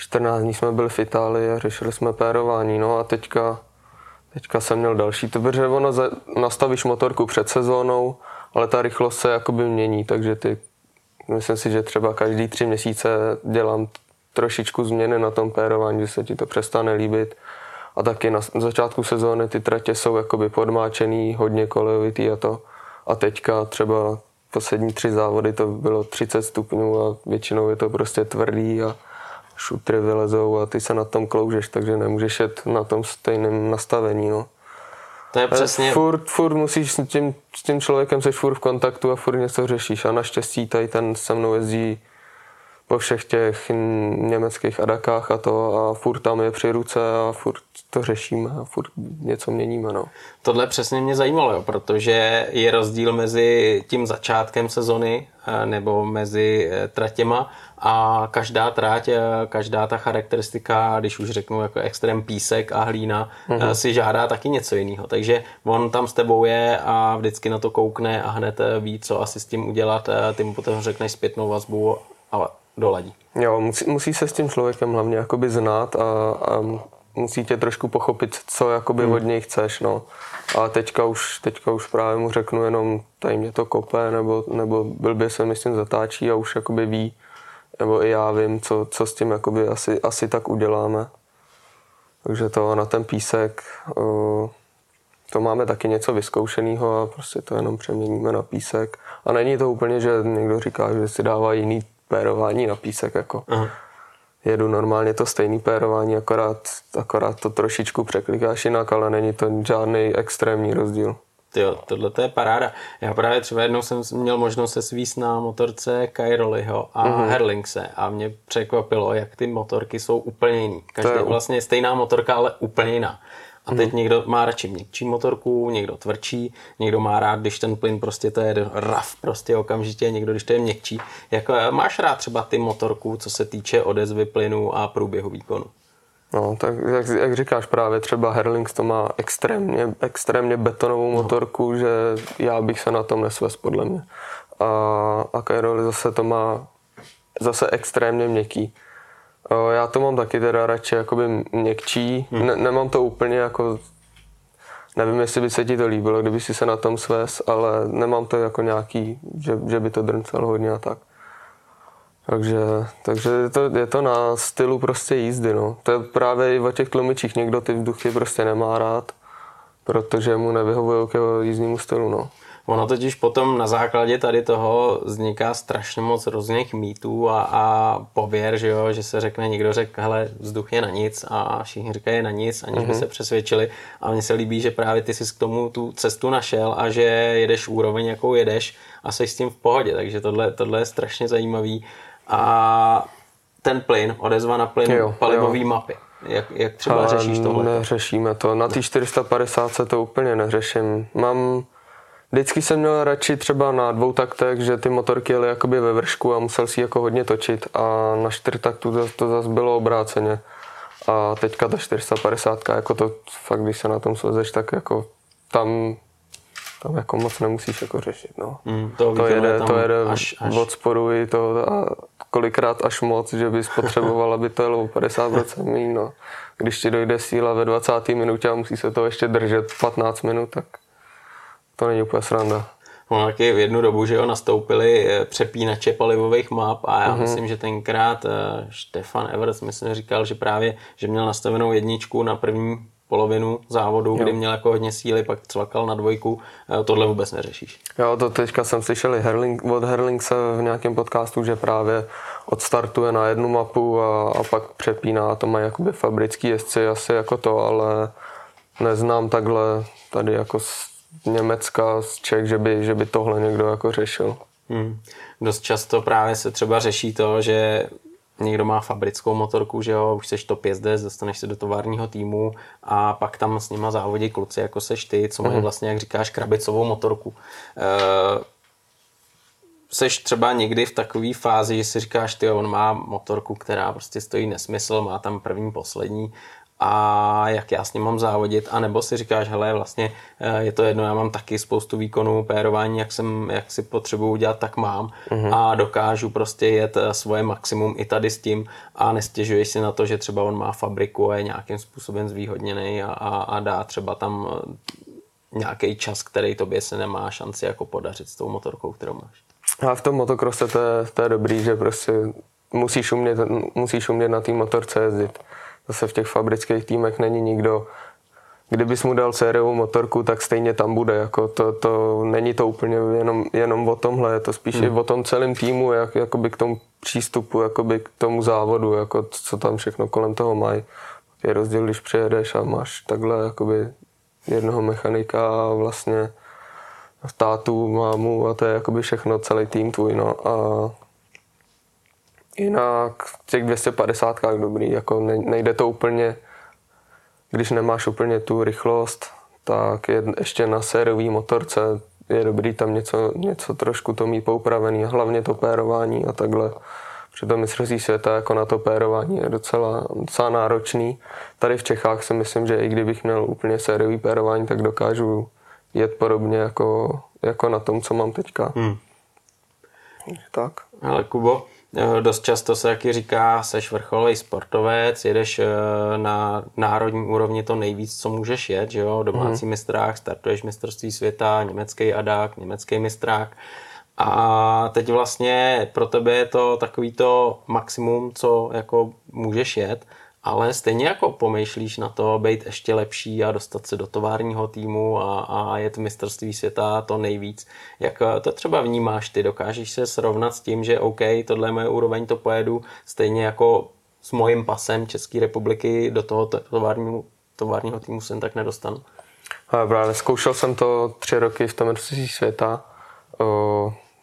14 dní jsme byli v Itálii a řešili jsme pérování, no a teďka, teďka jsem měl další, to protože ono za, nastavíš motorku před sezónou, ale ta rychlost se jakoby mění, takže ty, myslím si, že třeba každý tři měsíce dělám trošičku změny na tom pérování, že se ti to přestane líbit. A taky na začátku sezóny ty tratě jsou jakoby podmáčený, hodně kolejovitý a to. A teďka třeba poslední tři závody to bylo 30 stupňů a většinou je to prostě tvrdý a šutry vylezou a ty se na tom kloužeš, takže nemůžeš jet na tom stejném nastavení. No. To je přesně... Furt, furt musíš s tím, s tím člověkem, seš furt v kontaktu a furt něco řešíš. A naštěstí tady ten se mnou jezdí po všech těch německých adakách a to a furt tam je při ruce a furt to řešíme a furt něco měníme. No. Tohle přesně mě zajímalo, jo, protože je rozdíl mezi tím začátkem sezony eh, nebo mezi eh, tratěma a každá trať, eh, každá ta charakteristika, když už řeknu jako extrém písek a hlína, mm-hmm. si žádá taky něco jiného. Takže on tam s tebou je a vždycky na to koukne a hned ví, co asi s tím udělat. Ty mu potom řekneš zpětnou vazbu, ale doladí. Jo, musí, musí se s tím člověkem hlavně jakoby znát a, a musí tě trošku pochopit, co jakoby hmm. od něj chceš, no. A teďka už, teďka už právě mu řeknu jenom, tady mě to kope, nebo, nebo blbě se mi s tím zatáčí a už jakoby ví, nebo i já vím, co, co s tím jakoby asi, asi tak uděláme. Takže to na ten písek, to máme taky něco vyzkoušeného a prostě to jenom přeměníme na písek. A není to úplně, že někdo říká, že si dává jiný pérování na písek. Jako. Aha. Jedu normálně to stejný pérování, akorát, akorát to trošičku překlikáš jinak, ale není to žádný extrémní rozdíl. Jo, tohle to je paráda. Já právě třeba jednou jsem měl možnost se svíst na motorce Kyroliho a mm-hmm. Herlingse a mě překvapilo, jak ty motorky jsou úplně jiný. Každý je vlastně stejná motorka, ale úplně jiná. A teď hmm. někdo má radši měkčí motorku, někdo tvrdší, někdo má rád, když ten plyn prostě to je raf prostě okamžitě, někdo když to je měkčí. Jak eh, máš rád třeba ty motorku, co se týče odezvy plynu a průběhu výkonu? No, tak jak, jak říkáš právě, třeba Herlings to má extrémně, extrémně betonovou no. motorku, že já bych se na tom nesvez podle mě. A, a Cairoli zase to má zase extrémně měkký. Já to mám taky teda radši jakoby měkčí. Hmm. Ne, nemám to úplně jako nevím, jestli by se ti to líbilo, kdyby si se na tom svez, ale nemám to jako nějaký, že, že by to drncelo hodně a tak. Takže, takže je, to, je to na stylu prostě jízdy, no. To je právě i o těch tlumičích, někdo ty vzduchy prostě nemá rád, protože mu nevyhovují k jízdnímu stylu, no. Ono totiž potom na základě tady toho vzniká strašně moc různých mýtů a, a pověr, že, jo, že se řekne, někdo řekne, hele, vzduch je na nic a všichni říkají na nic, aniž mm-hmm. by mhm. se přesvědčili. A mně se líbí, že právě ty jsi k tomu tu cestu našel a že jedeš úroveň, jakou jedeš a jsi s tím v pohodě. Takže tohle, tohle je strašně zajímavý. A ten plyn, odezva na plyn, jo, palivový jo. mapy. Jak, jak třeba a řešíš tohle? Neřešíme to. Na té 450 se to úplně neřeším. Mám Vždycky jsem měl radši třeba na dvou taktech, že ty motorky jely jakoby ve vršku a musel si jako hodně točit a na čtyřtaktu to, to zase bylo obráceně. A teďka ta 450, jako to fakt, když se na tom svezeš, tak jako tam, tam jako moc nemusíš jako řešit, no. Mm, to, to jede, to jede až, až. od sporu i to a kolikrát až moc, že bys potřeboval, aby to jelo 50% méně, no. Když ti dojde síla ve 20. minutě a musí se to ještě držet 15 minut, tak to není úplně sranda. Ono taky v jednu dobu, že jo, nastoupili eh, přepínače palivových map a já uh-huh. myslím, že tenkrát Stefan eh, Evers, myslím, říkal, že právě, že měl nastavenou jedničku na první polovinu závodu, jo. kdy měl jako hodně síly, pak cvakal na dvojku. Eh, tohle vůbec neřešíš. Jo, to teďka jsem slyšel Herling, od Herlingse v nějakém podcastu, že právě odstartuje na jednu mapu a, a pak přepíná. To mají jakoby fabrický jezdci asi jako to, ale neznám takhle tady jako Německa, z Čech, že by, že by tohle někdo jako řešil. Hmm. Dost často právě se třeba řeší to, že někdo má fabrickou motorku, že jo, už seš top jezdec, dostaneš se do továrního týmu a pak tam s nima závodí kluci, jako seš ty, co mají mhm. vlastně, jak říkáš, krabicovou motorku. E, seš třeba někdy v takové fázi, že si říkáš, ty on má motorku, která prostě stojí nesmysl, má tam první, poslední a jak já s ním mám závodit, a nebo si říkáš, hele, vlastně eh, je to jedno, já mám taky spoustu výkonů, pérování, jak, jsem, jak si potřebuju udělat, tak mám mm-hmm. a dokážu prostě jet eh, svoje maximum i tady s tím a nestěžuješ si na to, že třeba on má fabriku a je nějakým způsobem zvýhodněný a, a, a dá třeba tam eh, nějaký čas, který tobě se nemá šanci jako podařit s tou motorkou, kterou máš. A v tom motokrose to je, to je dobrý, že prostě musíš umět, musíš umět na té motorce jezdit Zase v těch fabrických týmech není nikdo, kdybys mu dal sériovou motorku, tak stejně tam bude. Jako to, to, není to úplně jenom, jenom o tomhle, je to spíš hmm. i o tom celém týmu, jak, jakoby k tomu přístupu, jakoby k tomu závodu, jako co tam všechno kolem toho mají. Je rozdíl, když přijedeš a máš takhle jakoby jednoho mechanika a vlastně tátu, mámu a to je jakoby všechno, celý tým tvůj, no. A jinak v těch 250 dobrý, jako nejde to úplně, když nemáš úplně tu rychlost, tak je ještě na sériový motorce je dobrý tam něco, něco trošku to mít poupravený, hlavně to pérování a takhle. Při mistrovství světa jako na to pérování je docela, docela náročný. Tady v Čechách si myslím, že i kdybych měl úplně sériový pérování, tak dokážu jet podobně jako, jako na tom, co mám teďka. Hmm. Tak. Ale Kubo, dost často se taky říká, seš vrcholový sportovec, jedeš eh, na národní úrovni to nejvíc, co můžeš jet, že jo, domácí mm. mistrák, startuješ mistrovství světa, německý adák, německý mistrák. A teď vlastně pro tebe je to takový to maximum, co jako můžeš jet ale stejně jako pomýšlíš na to být ještě lepší a dostat se do továrního týmu a, a jet mistrovství světa to nejvíc. Jak to třeba vnímáš ty? Dokážeš se srovnat s tím, že OK, tohle je moje úroveň, to pojedu stejně jako s mojím pasem České republiky do toho továrního, továrního týmu jsem tak nedostanu? Právě zkoušel jsem to tři roky v tom mistrovství světa.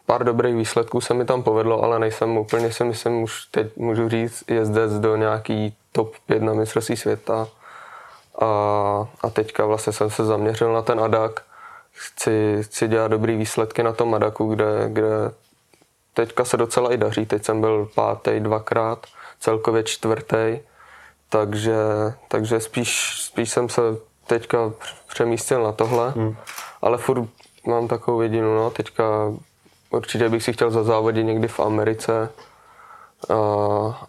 Pár dobrých výsledků se mi tam povedlo, ale nejsem úplně si myslím, už teď můžu říct, jezdec do nějaký top 5 na mistrovství světa a, a teďka vlastně jsem se zaměřil na ten Adak. Chci, chci dělat dobrý výsledky na tom Adaku, kde, kde teďka se docela i daří. Teď jsem byl pátý dvakrát, celkově čtvrtý, takže, takže spíš, spíš jsem se teďka přemístil na tohle, hmm. ale furt mám takovou vidinu, no, teďka určitě bych si chtěl zazávodit někdy v Americe, a,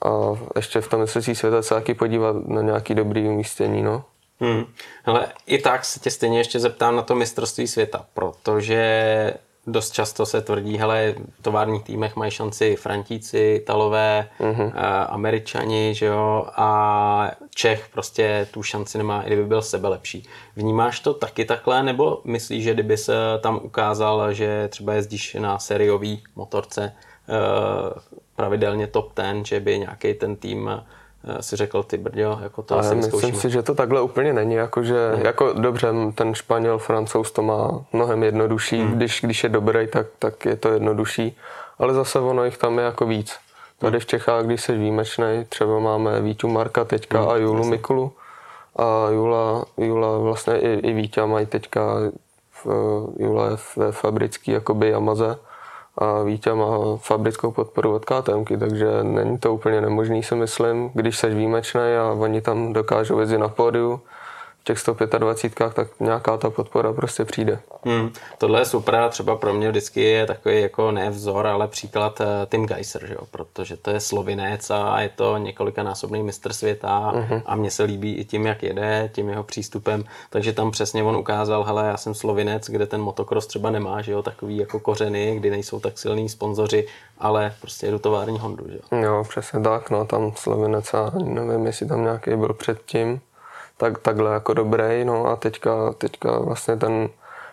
a ještě v tom mistrovství světa se taky podívat na nějaký dobrý umístění, no. Hmm. Hele, i tak se tě stejně ještě zeptám na to mistrovství světa, protože dost často se tvrdí, hele, v továrních týmech mají šanci Frantíci, Italové, mm-hmm. Američani, že jo, a Čech prostě tu šanci nemá, i kdyby byl sebe lepší. Vnímáš to taky takhle, nebo myslíš, že kdyby se tam ukázal, že třeba jezdíš na sériový motorce, eh, pravidelně top ten, že by nějaký ten tým eh, si řekl, ty brďo, jako to Ale myslím si, že to takhle úplně není, jako že, ne. jako dobře, ten Španěl, Francouz to má mnohem jednodušší, hmm. když, když je dobrý, tak, tak je to jednodušší, ale zase ono jich tam je jako víc. Tady hmm. v Čechách, když jsi výjimečný, třeba máme Vítu Marka teďka hmm, a Julu jasný. Mikulu a Jula, Jula vlastně i, i Vítě mají teďka v, Jula je ve fabrický jakoby Yamaze, a Vítě má fabrickou podporu od KTM, takže není to úplně nemožný, si myslím, když seš výjimečný a oni tam dokážou jezdit na pódiu, těch 125, tak nějaká ta podpora prostě přijde. Hmm, tohle je super a třeba pro mě vždycky je takový jako ne vzor, ale příklad uh, Tim Geiser, že jo? protože to je slovinec a je to několikanásobný mistr světa uh-huh. a mně se líbí i tím, jak jede, tím jeho přístupem, takže tam přesně on ukázal, hele, já jsem slovinec, kde ten motocross třeba nemá, že jo, takový jako kořeny, kdy nejsou tak silní sponzoři, ale prostě jedu tovární Hondu, že jo. Jo, přesně tak, no tam slovinec a nevím, jestli tam nějaký byl předtím, tak, takhle jako dobrý, no a teďka, teďka vlastně ten,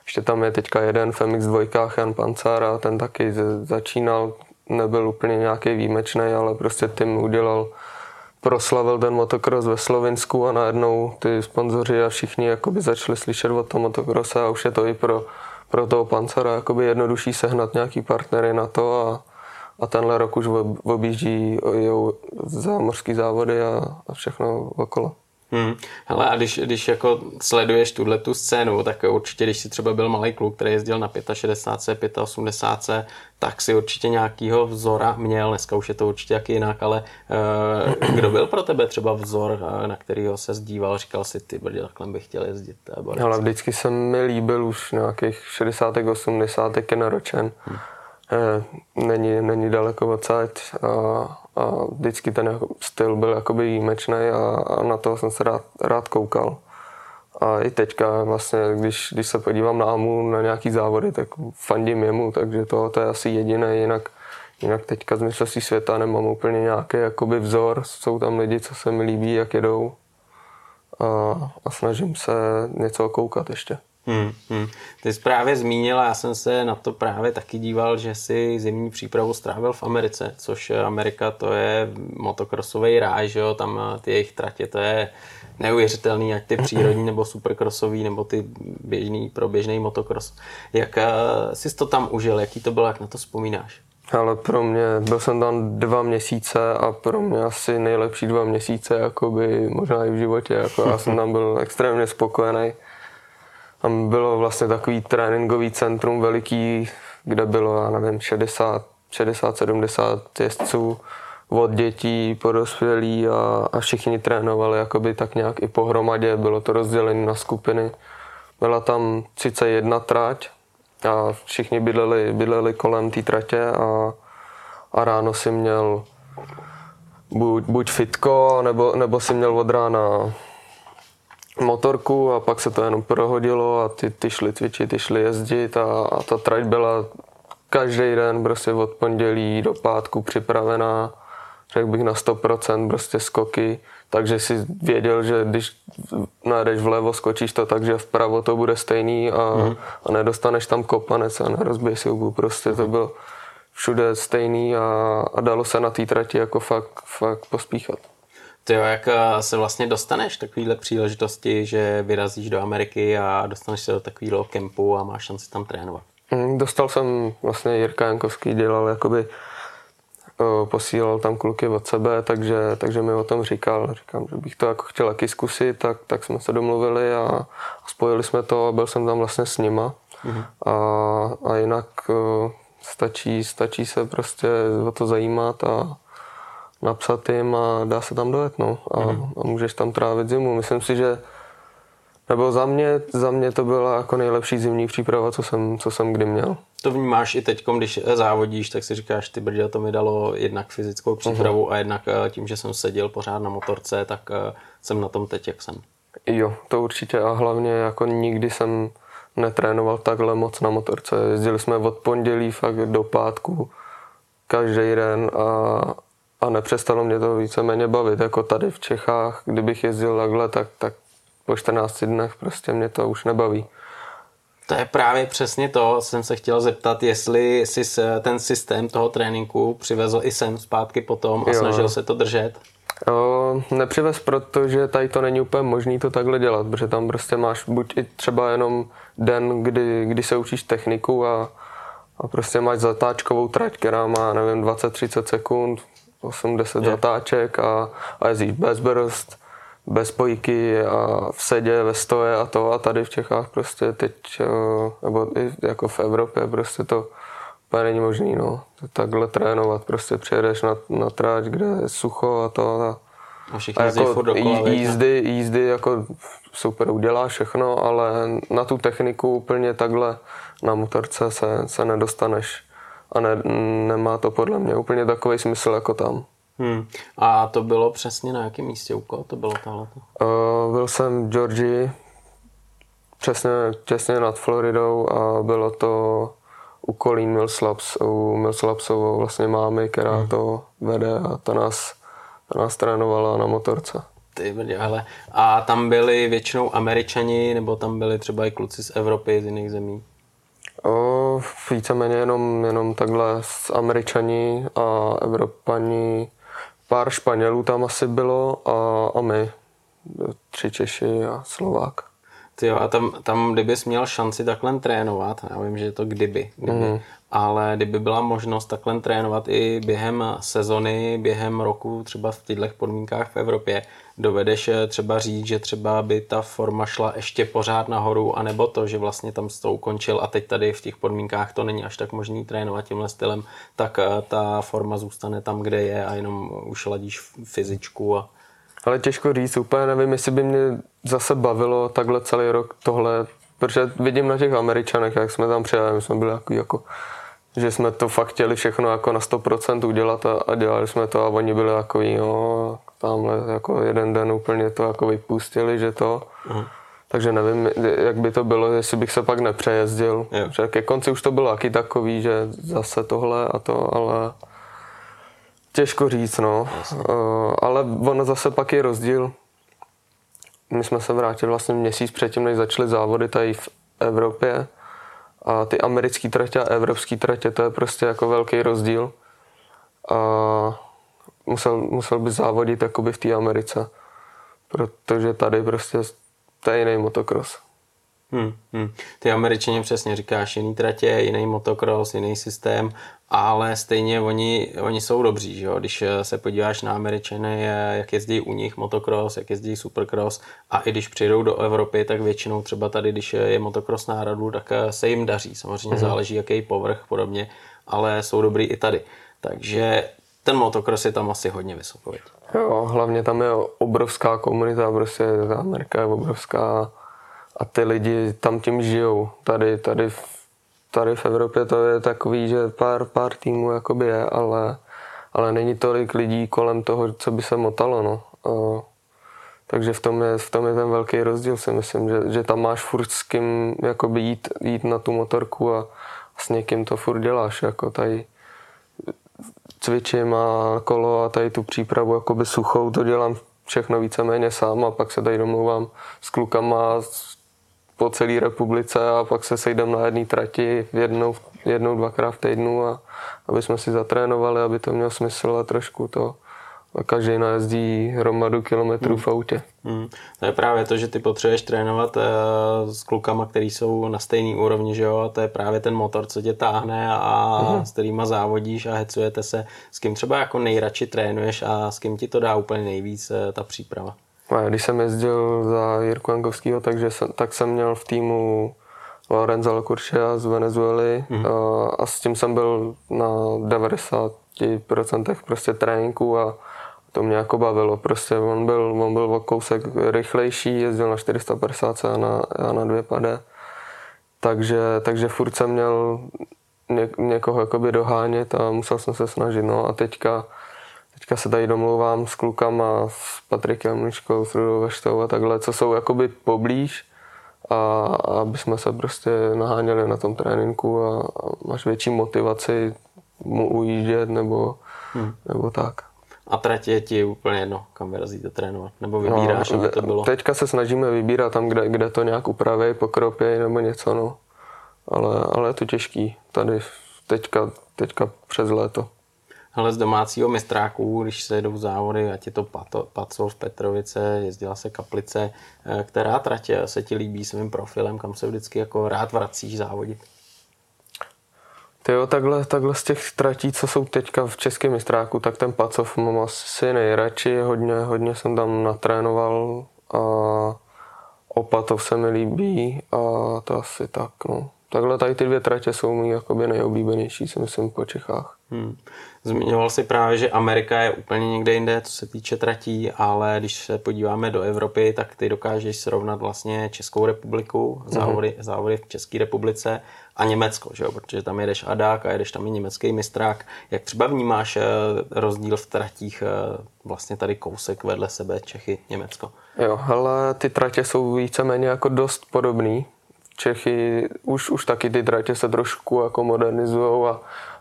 ještě tam je teďka jeden v MX2 Jan Pancar a ten taky začínal, nebyl úplně nějaký výjimečný, ale prostě tím udělal, proslavil ten motocross ve Slovensku a najednou ty sponzoři a všichni jakoby začali slyšet o tom motocrosse a už je to i pro, pro toho Pancara jakoby jednodušší sehnat nějaký partnery na to a, a tenhle rok už objíždí zámořský závody a, a všechno okolo. Hmm. Hele, a když, když jako sleduješ tuhle tu scénu, tak určitě, když jsi třeba byl malý kluk, který jezdil na 65, 85, tak si určitě nějakýho vzora měl, dneska už je to určitě jak jinak, ale uh, kdo byl pro tebe třeba vzor, eh, na kterýho se zdíval, říkal si, ty brdě, takhle bych chtěl jezdit. Ale vždycky se mi líbil už nějakých 60. 80. naročen. Hmm. Eh, není, není daleko odsaď a, a vždycky ten styl byl jakoby výjimečný a, a na to jsem se rád, rád koukal. A i teďka vlastně, když, když se podívám na Amu na nějaký závody, tak fandím jemu, takže to, to je asi jediné, jinak, jinak teďka z mistrovství světa nemám úplně nějaký jakoby vzor, jsou tam lidi, co se mi líbí, jak jedou a, a snažím se něco koukat ještě. Hmm, hmm. Ty jsi právě zmínila, já jsem se na to právě taky díval, že si zimní přípravu strávil v Americe, což Amerika to je motokrosový ráj, že jo, tam ty jejich tratě, to je neuvěřitelný, ať ty přírodní nebo superkrosový, nebo ty běžný, pro běžný motokros. Jak jsi to tam užil, jaký to bylo, jak na to vzpomínáš? Ale pro mě, byl jsem tam dva měsíce a pro mě asi nejlepší dva měsíce, jakoby možná i v životě. Jako já jsem tam byl extrémně spokojený. Tam bylo vlastně takový tréninkový centrum veliký, kde bylo, já nevím, 60, 60 70 jezdců od dětí po dospělí a, a všichni trénovali jakoby tak nějak i pohromadě, bylo to rozdělené na skupiny. Byla tam sice jedna trať a všichni bydleli, bydleli kolem té tratě a, a ráno si měl buď, buď fitko, nebo, nebo si měl od rána motorku a pak se to jenom prohodilo a ty, ty šli cvičit, ty šli jezdit a, a ta trať byla každý den prostě od pondělí do pátku připravená, řekl bych na 100% prostě skoky, takže si věděl, že když najdeš vlevo, skočíš to tak, že vpravo to bude stejný a, mm. a nedostaneš tam kopanec a nerozbiješ si hubu, prostě to bylo všude stejný a, a dalo se na té trati jako fakt, fakt pospíchat. Ty jo, jak eh, se vlastně dostaneš takovýhle příležitosti, že vyrazíš do Ameriky a dostaneš se do takového kempu a máš šanci tam trénovat? Mm, dostal jsem, vlastně Jirka Jankovský dělal jakoby eh, posílal tam kluky od sebe, takže, takže mi o tom říkal. Říkám, že bych to jako chtěl taky zkusit, tak, tak jsme se domluvili a, spojili jsme to a byl jsem tam vlastně s nima. Mm-hmm. A, a jinak eh, stačí, stačí se prostě o to zajímat a, napsat jim a dá se tam dojet, no. A, mm. a můžeš tam trávit zimu. Myslím si, že nebo za mě, za mě to byla jako nejlepší zimní příprava, co jsem, co jsem kdy měl. To vnímáš i teď, když závodíš, tak si říkáš, ty brdě, to mi dalo jednak fyzickou přípravu uh-huh. a jednak eh, tím, že jsem seděl pořád na motorce, tak eh, jsem na tom teď, jak jsem. Jo, to určitě a hlavně jako nikdy jsem netrénoval takhle moc na motorce. Jezdili jsme od pondělí fakt do pátku každý den a nepřestalo mě to víceméně bavit. Jako tady v Čechách, kdybych jezdil takhle, tak, tak po 14 dnech prostě mě to už nebaví. To je právě přesně to, jsem se chtěl zeptat, jestli jsi ten systém toho tréninku přivezl i sem zpátky potom a jo. snažil se to držet. O, nepřivez, protože tady to není úplně možný to takhle dělat, protože tam prostě máš buď i třeba jenom den, kdy, kdy se učíš techniku a, a prostě máš zatáčkovou trať, která má, nevím, 20-30 sekund, 80 je. zatáček a, a jezdíš bez brzd, bez pojky a v sedě, ve stoje a to a tady v Čechách prostě teď, eh, nebo i jako v Evropě prostě to úplně není možný, no. Takhle trénovat, prostě přijedeš na, na tráč, kde je sucho a to a, a, a jako dokola, jízdy, jízdy jako super udělá všechno, ale na tu techniku úplně takhle na motorce se, se nedostaneš a ne, nemá to podle mě úplně takový smysl jako tam. Hmm. A to bylo přesně na jakém místě? U koho to bylo tohle? Uh, byl jsem v Georgii, přesně těsně nad Floridou a bylo to u Colleen Millslaps, u Millslapsovou vlastně mámy, která hmm. to vede a ta nás, ta nás trénovala na motorce. Ty brdě, hele. A tam byli většinou američani, nebo tam byli třeba i kluci z Evropy, z jiných zemí? O, víceméně jenom, jenom takhle s Američani a Evropani, pár Španělů tam asi bylo a, a my, tři Češi a Slovák. Ty jo, a tam, tam kdybys měl šanci takhle trénovat, já vím, že je to kdyby, kdyby mm. ale kdyby byla možnost takhle trénovat i během sezony, během roku, třeba v těchto podmínkách v Evropě, dovedeš eh, třeba říct, že třeba by ta forma šla ještě pořád nahoru, anebo to, že vlastně tam to ukončil a teď tady v těch podmínkách to není až tak možný trénovat tímhle stylem, tak eh, ta forma zůstane tam, kde je a jenom už ladíš fyzičku a ale těžko říct, úplně nevím, jestli by mě zase bavilo takhle celý rok tohle, protože vidím na těch Američanech, jak jsme tam přijeli, my jsme byli jako, jako že jsme to fakt chtěli všechno jako na 100% udělat a, a dělali jsme to a oni byli takový, no, tamhle jako jeden den úplně to jako vypustili, že to. Uh-huh. Takže nevím, jak by to bylo, jestli bych se pak nepřejezdil. Yeah. Že ke konci už to bylo taky takový, že zase tohle a to, ale těžko říct, no. Uh, ale ono zase pak je rozdíl. My jsme se vrátili vlastně měsíc předtím, než začaly závody tady v Evropě. A ty americké tratě a evropské tratě, to je prostě jako velký rozdíl. A musel, musel by závodit jakoby v té Americe. Protože tady prostě to je jiný motocross. Hmm, hmm. Ty američané přesně říkáš, jiný tratě, jiný motocross, jiný systém, ale stejně oni, oni jsou dobří, že jo? když eh, se podíváš na američany, eh, jak jezdí u nich motocross, jak jezdí supercross a i když přijdou do Evropy, tak většinou třeba tady, když je motocross náradu, tak eh, se jim daří, samozřejmě mm-hmm. záleží, jaký povrch podobně, ale jsou dobrý i tady. Takže ten motocross je tam asi hodně vysoko. Jo, hlavně tam je obrovská komunita, prostě ta Amerika je obrovská a ty lidi tam tím žijou. Tady, tady, tady v Evropě to je takový, že pár, pár týmů jakoby je, ale, ale není tolik lidí kolem toho, co by se motalo. No. A, takže v tom, je, v tom je ten velký rozdíl, si myslím, že, že tam máš furt s kým jakoby jít, jít na tu motorku a, s někým to furt děláš. Jako tady cvičím a kolo a tady tu přípravu jakoby suchou, to dělám všechno víceméně sám a pak se tady domluvám s klukama po celé republice a pak se sejdem na jedné trati jednou, jednou, dvakrát v týdnu a aby jsme si zatrénovali, aby to mělo smysl a trošku to každý najezdí hromadu kilometrů hmm. v autě. Hmm. To je právě to, že ty potřebuješ trénovat uh, s klukama, který jsou na stejný úrovni, že jo, a to je právě ten motor, co tě táhne a hmm. s kterýma závodíš a hecujete se, s kým třeba jako nejradši trénuješ a s kým ti to dá úplně nejvíc uh, ta příprava. Když jsem jezdil za Jirku Jankovského, takže jsem, tak jsem měl v týmu Lorenza Locurcia z Venezuely a, a s tím jsem byl na 90% prostě tréninku a to mě jako bavilo. Prostě on byl, on byl o kousek rychlejší, jezdil na 450 a na, a na dvě pade. Takže, takže furt jsem měl ně, někoho jakoby dohánět a musel jsem se snažit. No a teďka, teďka se tady domlouvám s klukama, s Patrikem Mličkou, s Rudou Veštou a takhle, co jsou jakoby poblíž a, a aby jsme se prostě naháněli na tom tréninku a, a máš větší motivaci mu ujíždět nebo, hmm. nebo tak. A trať je ti úplně jedno, kam vyrazíte trénovat? Nebo vybíráš, no, aby to bylo? Teďka se snažíme vybírat tam, kde, kde to nějak upraví, pokropěj nebo něco, no. Ale, ale je to těžký tady teďka, teďka přes léto. Ale z domácího mistráků, když se jedou závody, ať je to Pato, Pacov, Petrovice, jezdila se Kaplice, eh, která tratě se ti líbí svým profilem, kam se vždycky jako rád vracíš závodit? Ty jo, takhle, takhle z těch tratí, co jsou teďka v českém mistráku, tak ten Pacov mám asi nejradši, hodně, hodně jsem tam natrénoval a Opatov se mi líbí a to asi tak, no. Takhle tady ty dvě tratě jsou mi jakoby nejoblíbenější, si myslím, po Čechách. Hmm. Zmiňoval si právě, že Amerika je úplně někde jinde, co se týče tratí, ale když se podíváme do Evropy, tak ty dokážeš srovnat vlastně Českou republiku, závody, hmm. závody v České republice a Německo, že jo? protože tam jedeš Adák a jedeš tam i německý mistrák. Jak třeba vnímáš eh, rozdíl v tratích eh, vlastně tady kousek vedle sebe Čechy, Německo? Jo, ale ty tratě jsou víceméně jako dost podobný. Čechy už, už taky ty tratě se trošku jako modernizují a,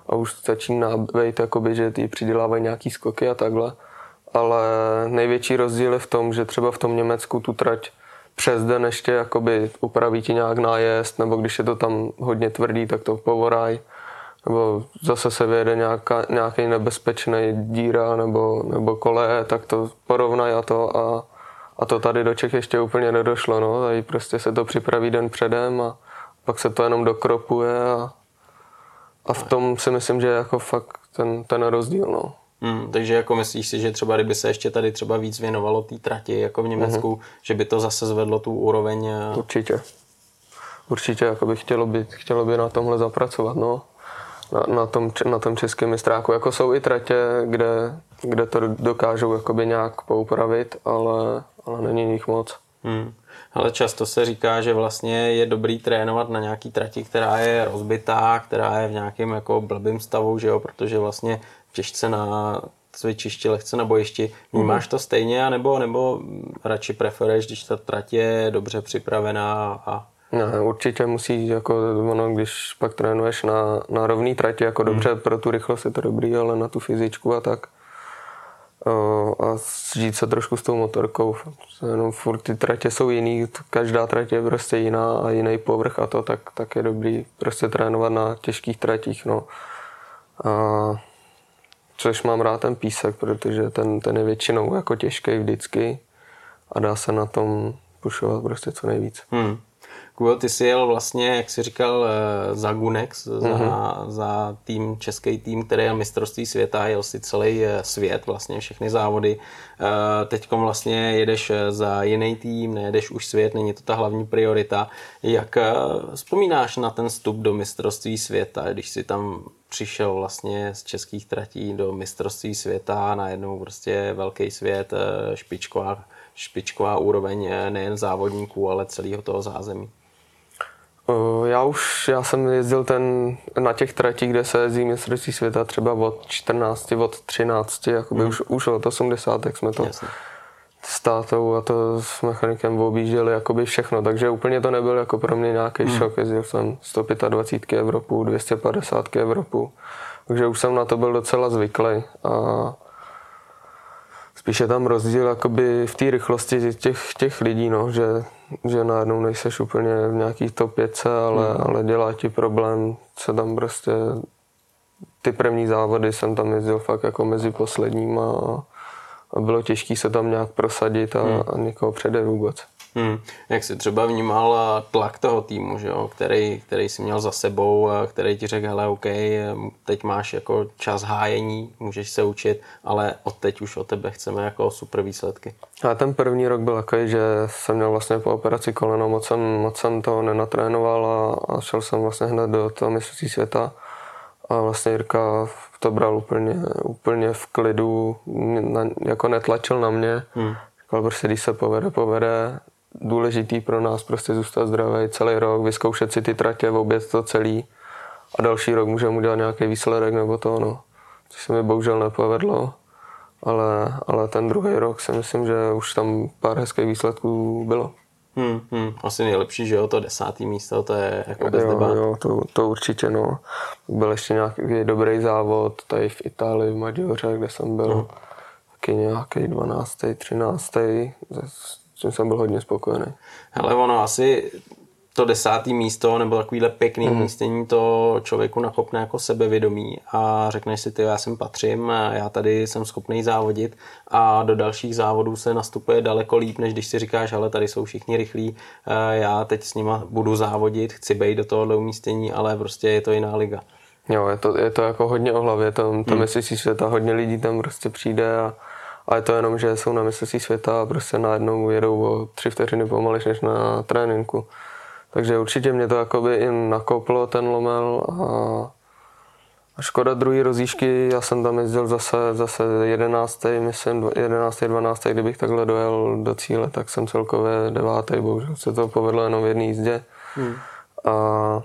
a už začíná být, jakoby, že ty přidělávají nějaký skoky a takhle. Ale největší rozdíl je v tom, že třeba v tom Německu tu trať přes den ještě jakoby upraví ti nějak nájezd, nebo když je to tam hodně tvrdý, tak to povoraj, nebo zase se vyjede nějaká, nějaký nebezpečný díra nebo, nebo kole, tak to porovnaj a to a, a to tady do Čech ještě úplně nedošlo, no, tady prostě se to připraví den předem a pak se to jenom dokropuje a, a v tom si myslím, že je jako fakt ten, ten rozdíl, no. Hmm, takže jako myslíš si, že třeba kdyby se ještě tady třeba víc věnovalo té trati jako v Německu, mm-hmm. že by to zase zvedlo tu úroveň? A... Určitě. Určitě jako by chtělo, by chtělo by na tomhle zapracovat, no. Na, na, tom, na tom českém mistráku. Jako jsou i tratě, kde, kde to dokážou jakoby nějak poupravit, ale, ale není nich moc. Hmm. Ale často se říká, že vlastně je dobrý trénovat na nějaký trati, která je rozbitá, která je v nějakém jako blbým stavu, že jo, protože vlastně těžce na cvičišti, lehce na bojišti. Vnímáš to stejně, nebo, nebo radši preferuješ, když ta trať je dobře připravená a ne, určitě musí, jako ono, když pak trénuješ na, na rovný trati, jako hmm. dobře pro tu rychlost je to dobrý, ale na tu fyzičku a tak a žít se trošku s tou motorkou. Jenom furt ty tratě jsou jiný, každá trať je prostě jiná a jiný povrch a to, tak, tak je dobrý prostě trénovat na těžkých tratích. No. A což mám rád ten písek, protože ten, ten je většinou jako těžký vždycky a dá se na tom pušovat prostě co nejvíc. Hmm. Kujo, ty jsi jel vlastně, jak jsi říkal, eh, za Gunex, za, mm-hmm. za tým, český tým, který je mistrovství světa, jel si celý eh, svět, vlastně všechny závody. Eh, Teď vlastně jedeš za jiný tým, nejedeš už svět, není to ta hlavní priorita. Jak vzpomínáš na ten vstup do mistrovství světa, když si tam přišel vlastně z českých tratí do mistrovství světa, najednou prostě velký svět, špičková, špičková úroveň nejen závodníků, ale celého toho zázemí? Já už, já jsem jezdil ten, na těch tratích, kde se jezdí mistrovství světa třeba od 14, od 13, jakoby mm. už, už od 80, tak jsme to Jasně. s tátou a to s mechanikem objížděli jakoby všechno, takže úplně to nebyl jako pro mě nějaký mm. šok, jezdil jsem 125 Evropu, 250 Evropu, takže už jsem na to byl docela zvyklý a spíš je tam rozdíl jakoby v té rychlosti těch, těch lidí, no, že že najednou nejseš úplně v nějaký top 5, ale, mm. ale dělá ti problém, co tam prostě ty první závody jsem tam jezdil fakt jako mezi posledníma a, a bylo těžké se tam nějak prosadit a, mm. a někoho přede vůbec. Hmm. Jak jsi třeba vnímal tlak toho týmu, že jo? Který, který jsi měl za sebou, který ti řekl, hele, OK, teď máš jako čas hájení, můžeš se učit, ale od teď už od tebe chceme jako super výsledky. A ten první rok byl takový, že jsem měl vlastně po operaci koleno, moc jsem, moc jsem to nenatrénoval a, a šel jsem vlastně hned do toho mistrovství světa. A vlastně Jirka to bral úplně, úplně v klidu, na, jako netlačil na mě. Hmm. Říkal prostě, když se povede, povede, důležitý pro nás prostě zůstat zdravý celý rok, vyzkoušet si ty tratě, obět to celý a další rok můžeme udělat nějaký výsledek nebo to, no. Což se mi bohužel nepovedlo, ale, ale ten druhý rok si myslím, že už tam pár hezkých výsledků bylo. Hmm, hmm, asi nejlepší, že jo, to desátý místo, to je jako bez jo, Jo, to, to určitě, no. Byl ještě nějaký dobrý závod tady v Itálii, v Maďoře, kde jsem byl. Hmm. Taky nějaký 12. 13 čím jsem byl hodně spokojený. Hele, ono asi to desátý místo nebo takovýhle pěkný mm. místění to člověku nakopne jako sebevědomí a řekneš si, ty já sem patřím, já tady jsem schopný závodit a do dalších závodů se nastupuje daleko líp, než když si říkáš, ale tady jsou všichni rychlí, já teď s nima budu závodit, chci být do tohohle umístění, ale prostě je to jiná liga. Jo, je to, je to jako hodně o hlavě, to, to hmm. myslíš si světa, hodně lidí tam prostě přijde a a je to jenom, že jsou na mistrovství světa a prostě najednou jedou o tři vteřiny pomalejš než na tréninku. Takže určitě mě to jakoby i nakoplo ten lomel a, a škoda druhý rozíšky, já jsem tam jezdil zase, zase 11. myslím 11. 12. kdybych takhle dojel do cíle, tak jsem celkově devátý, bohužel se to povedlo jenom v jedné jízdě. Hmm. A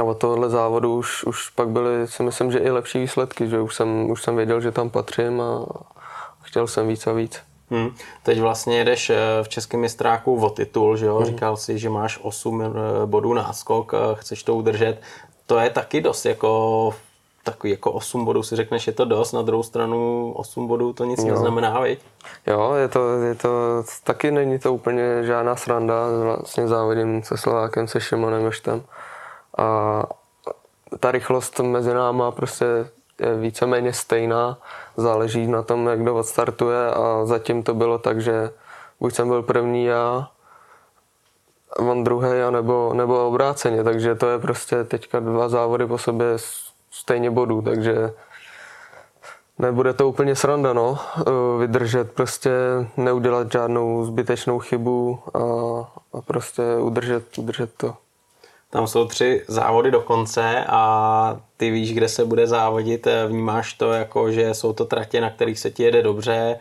a od tohohle závodu už, už pak byly, si myslím, že i lepší výsledky, že už jsem, už jsem věděl, že tam patřím a chtěl jsem víc a víc. Hmm. Teď vlastně jedeš eh, v českém mistráku o titul, že jo? Hmm. Říkal si, že máš 8 eh, bodů náskok, chceš to udržet. To je taky dost jako takový jako 8 bodů si řekneš, je to dost, na druhou stranu 8 bodů to nic jo. neznamená, viď? Jo, je to, je to, taky není to úplně žádná sranda, vlastně závodím se Slovákem, se Šimonem Joštem a ta rychlost mezi náma prostě je víceméně stejná, záleží na tom, jak kdo odstartuje. A zatím to bylo tak, že buď jsem byl první já, on druhý, nebo, nebo obráceně, takže to je prostě teďka dva závody po sobě stejně bodů, takže nebude to úplně sranda, no, vydržet, prostě neudělat žádnou zbytečnou chybu a, a prostě udržet, udržet to. Tam jsou tři závody do konce a ty víš, kde se bude závodit, vnímáš to jako, že jsou to tratě, na kterých se ti jede dobře,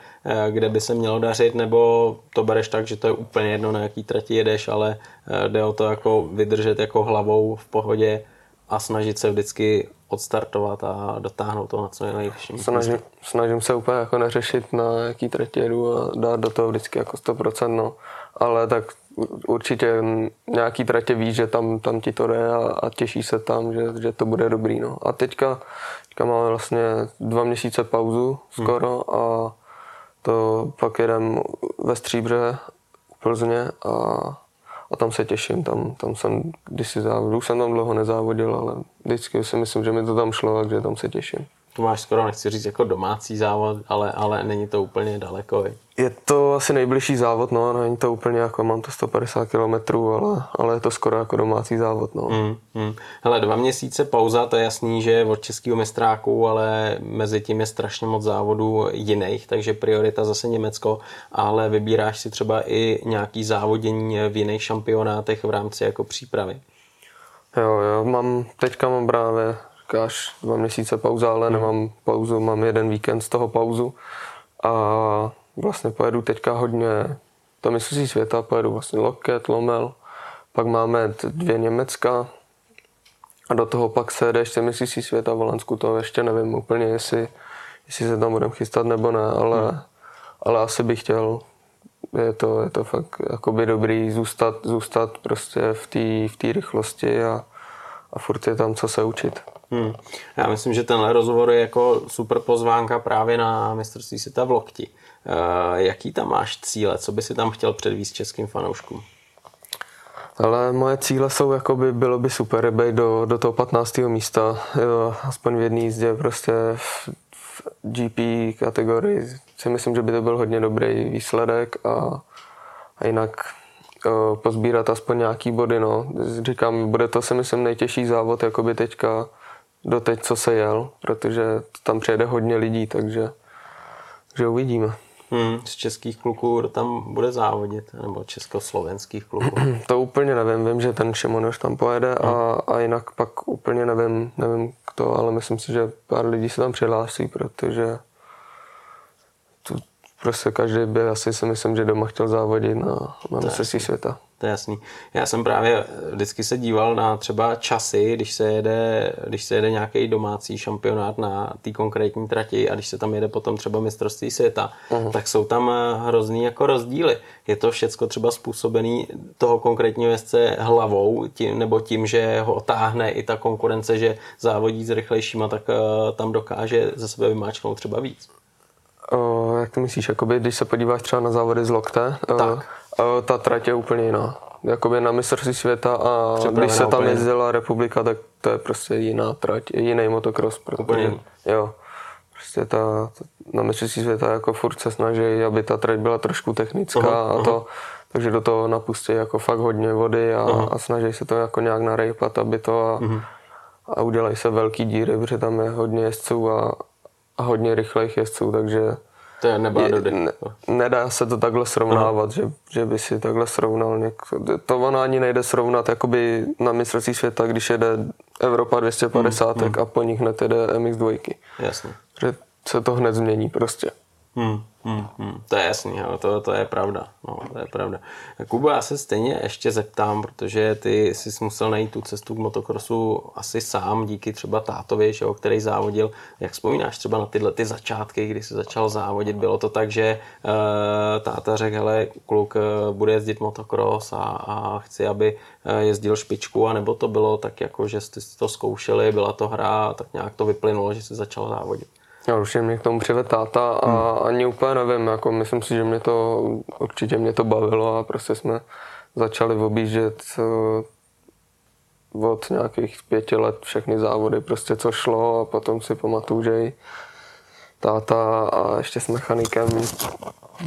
kde by se mělo dařit, nebo to bereš tak, že to je úplně jedno, na jaký trati jedeš, ale eh, jde o to jako vydržet jako hlavou v pohodě a snažit se vždycky odstartovat a dotáhnout to na co je nejvyšší. Snažím, snažím se úplně jako neřešit, na jaký trati jedu a dát do toho vždycky jako 100%, no. Ale tak určitě nějaký tratě ví, že tam, tam ti to jde a, a těší se tam, že, že to bude dobrý. No. A teďka, teďka máme vlastně dva měsíce pauzu skoro hmm. a to pak jedem ve Stříbře v Plzně a, a tam se těším. Tam, tam jsem kdysi závodil, už jsem tam dlouho nezávodil, ale vždycky si myslím, že mi to tam šlo, takže tam se těším. To máš skoro, nechci říct, jako domácí závod, ale, ale není to úplně daleko. Je to asi nejbližší závod, no, není to úplně jako, mám to 150 km, ale, ale je to skoro jako domácí závod, no. Mm, mm. Hele, dva měsíce pauza, to je jasný, že od českého mistráku, ale mezi tím je strašně moc závodů jiných, takže priorita zase Německo, ale vybíráš si třeba i nějaký závodění v jiných šampionátech v rámci jako přípravy. Jo, jo, mám, teďka mám právě říkáš dva měsíce pauza, ale hmm. nemám pauzu, mám jeden víkend z toho pauzu a vlastně pojedu teďka hodně to mistrovství světa, pojedu vlastně Loket, Lomel, pak máme dvě Německa a do toho pak se jde ještě mistrovství světa v Holandsku, to ještě nevím úplně, jestli, jestli se tam budeme chystat nebo ne, ale, hmm. ale asi bych chtěl je to, je to fakt jakoby dobrý zůstat, zůstat prostě v té v rychlosti a, a furt je tam co se učit. Hmm. Já myslím, že tenhle rozhovor je jako super pozvánka právě na mistrovství světa v Lokti. Uh, jaký tam máš cíle? Co by si tam chtěl předvíst českým fanouškům? Ale moje cíle jsou, jakoby bylo by super být do, do toho 15. místa, jo, aspoň v jedné jízdě, prostě v, v GP kategorii si myslím, že by to byl hodně dobrý výsledek a, a jinak o, pozbírat aspoň nějaký body, no. Říkám, bude to si myslím nejtěžší závod, jakoby teďka doteď, co se jel, protože tam přijede hodně lidí, takže, takže uvidíme. Hmm, z českých kluků kdo tam bude závodit, nebo československých kluků? to úplně nevím, vím, že ten Šimonoš tam pojede hmm. a, a jinak pak úplně nevím, nevím kdo, ale myslím si, že pár lidí se tam přihlásí, protože tu prostě každý by asi si myslím, že doma chtěl závodit na, na mistrovství světa to je jasný. Já jsem právě vždycky se díval na třeba časy, když se jede, když se jede nějaký domácí šampionát na té konkrétní trati a když se tam jede potom třeba mistrovství světa, uh-huh. tak jsou tam hrozný jako rozdíly. Je to všecko třeba způsobený toho konkrétního jezdce hlavou tím, nebo tím, že ho táhne i ta konkurence, že závodí s rychlejšíma, tak uh, tam dokáže ze sebe vymáčknout třeba víc. O, jak to myslíš, jakoby, když se podíváš třeba na závody z Lokte, tak ta trať je úplně jiná. Jakoby na mistrovství světa a Připravená když se tam jezdila republika, tak to je prostě jiná trať, jiný motocross. Protože, jo, prostě ta, ta, na mistrovství světa jako furt se snaží, aby ta trať byla trošku technická uh-huh, a to, takže do toho napustí jako fakt hodně vody a, uh-huh. a snaží se to jako nějak narejpat, aby to a, uh-huh. a udělají se velký díry, protože tam je hodně jezdců a, a hodně rychlejch jezdců, takže to je je, ne, Nedá se to takhle srovnávat, že, že by si takhle srovnal. Něk, to ono ani nejde srovnat jakoby na mistrovství světa, když jede Evropa 250 hmm, hmm. a po nich hned jede MX2. Jasně. Že se to hned změní prostě. Hmm, hmm, hmm. To je jasný, jo. To, to je pravda. No, to je pravda. Kubo, já se stejně ještě zeptám, protože ty jsi musel najít tu cestu k motokrosu asi sám, díky třeba tátovi, že, o který závodil. Jak vzpomínáš třeba na tyhle ty začátky, kdy jsi začal závodit? Bylo to tak, že uh, táta řekl, hele, kluk uh, bude jezdit motokros a, a chci, aby uh, jezdil špičku, anebo to bylo tak, jako, že jste to zkoušeli, byla to hra tak nějak to vyplynulo, že jsi začal závodit? Já určitě mě k tomu přived táta a hmm. ani úplně nevím, jako myslím si, že mě to, určitě mě to bavilo a prostě jsme začali objíždět od nějakých pěti let všechny závody, prostě co šlo a potom si pamatuju, že i táta a ještě s mechanikem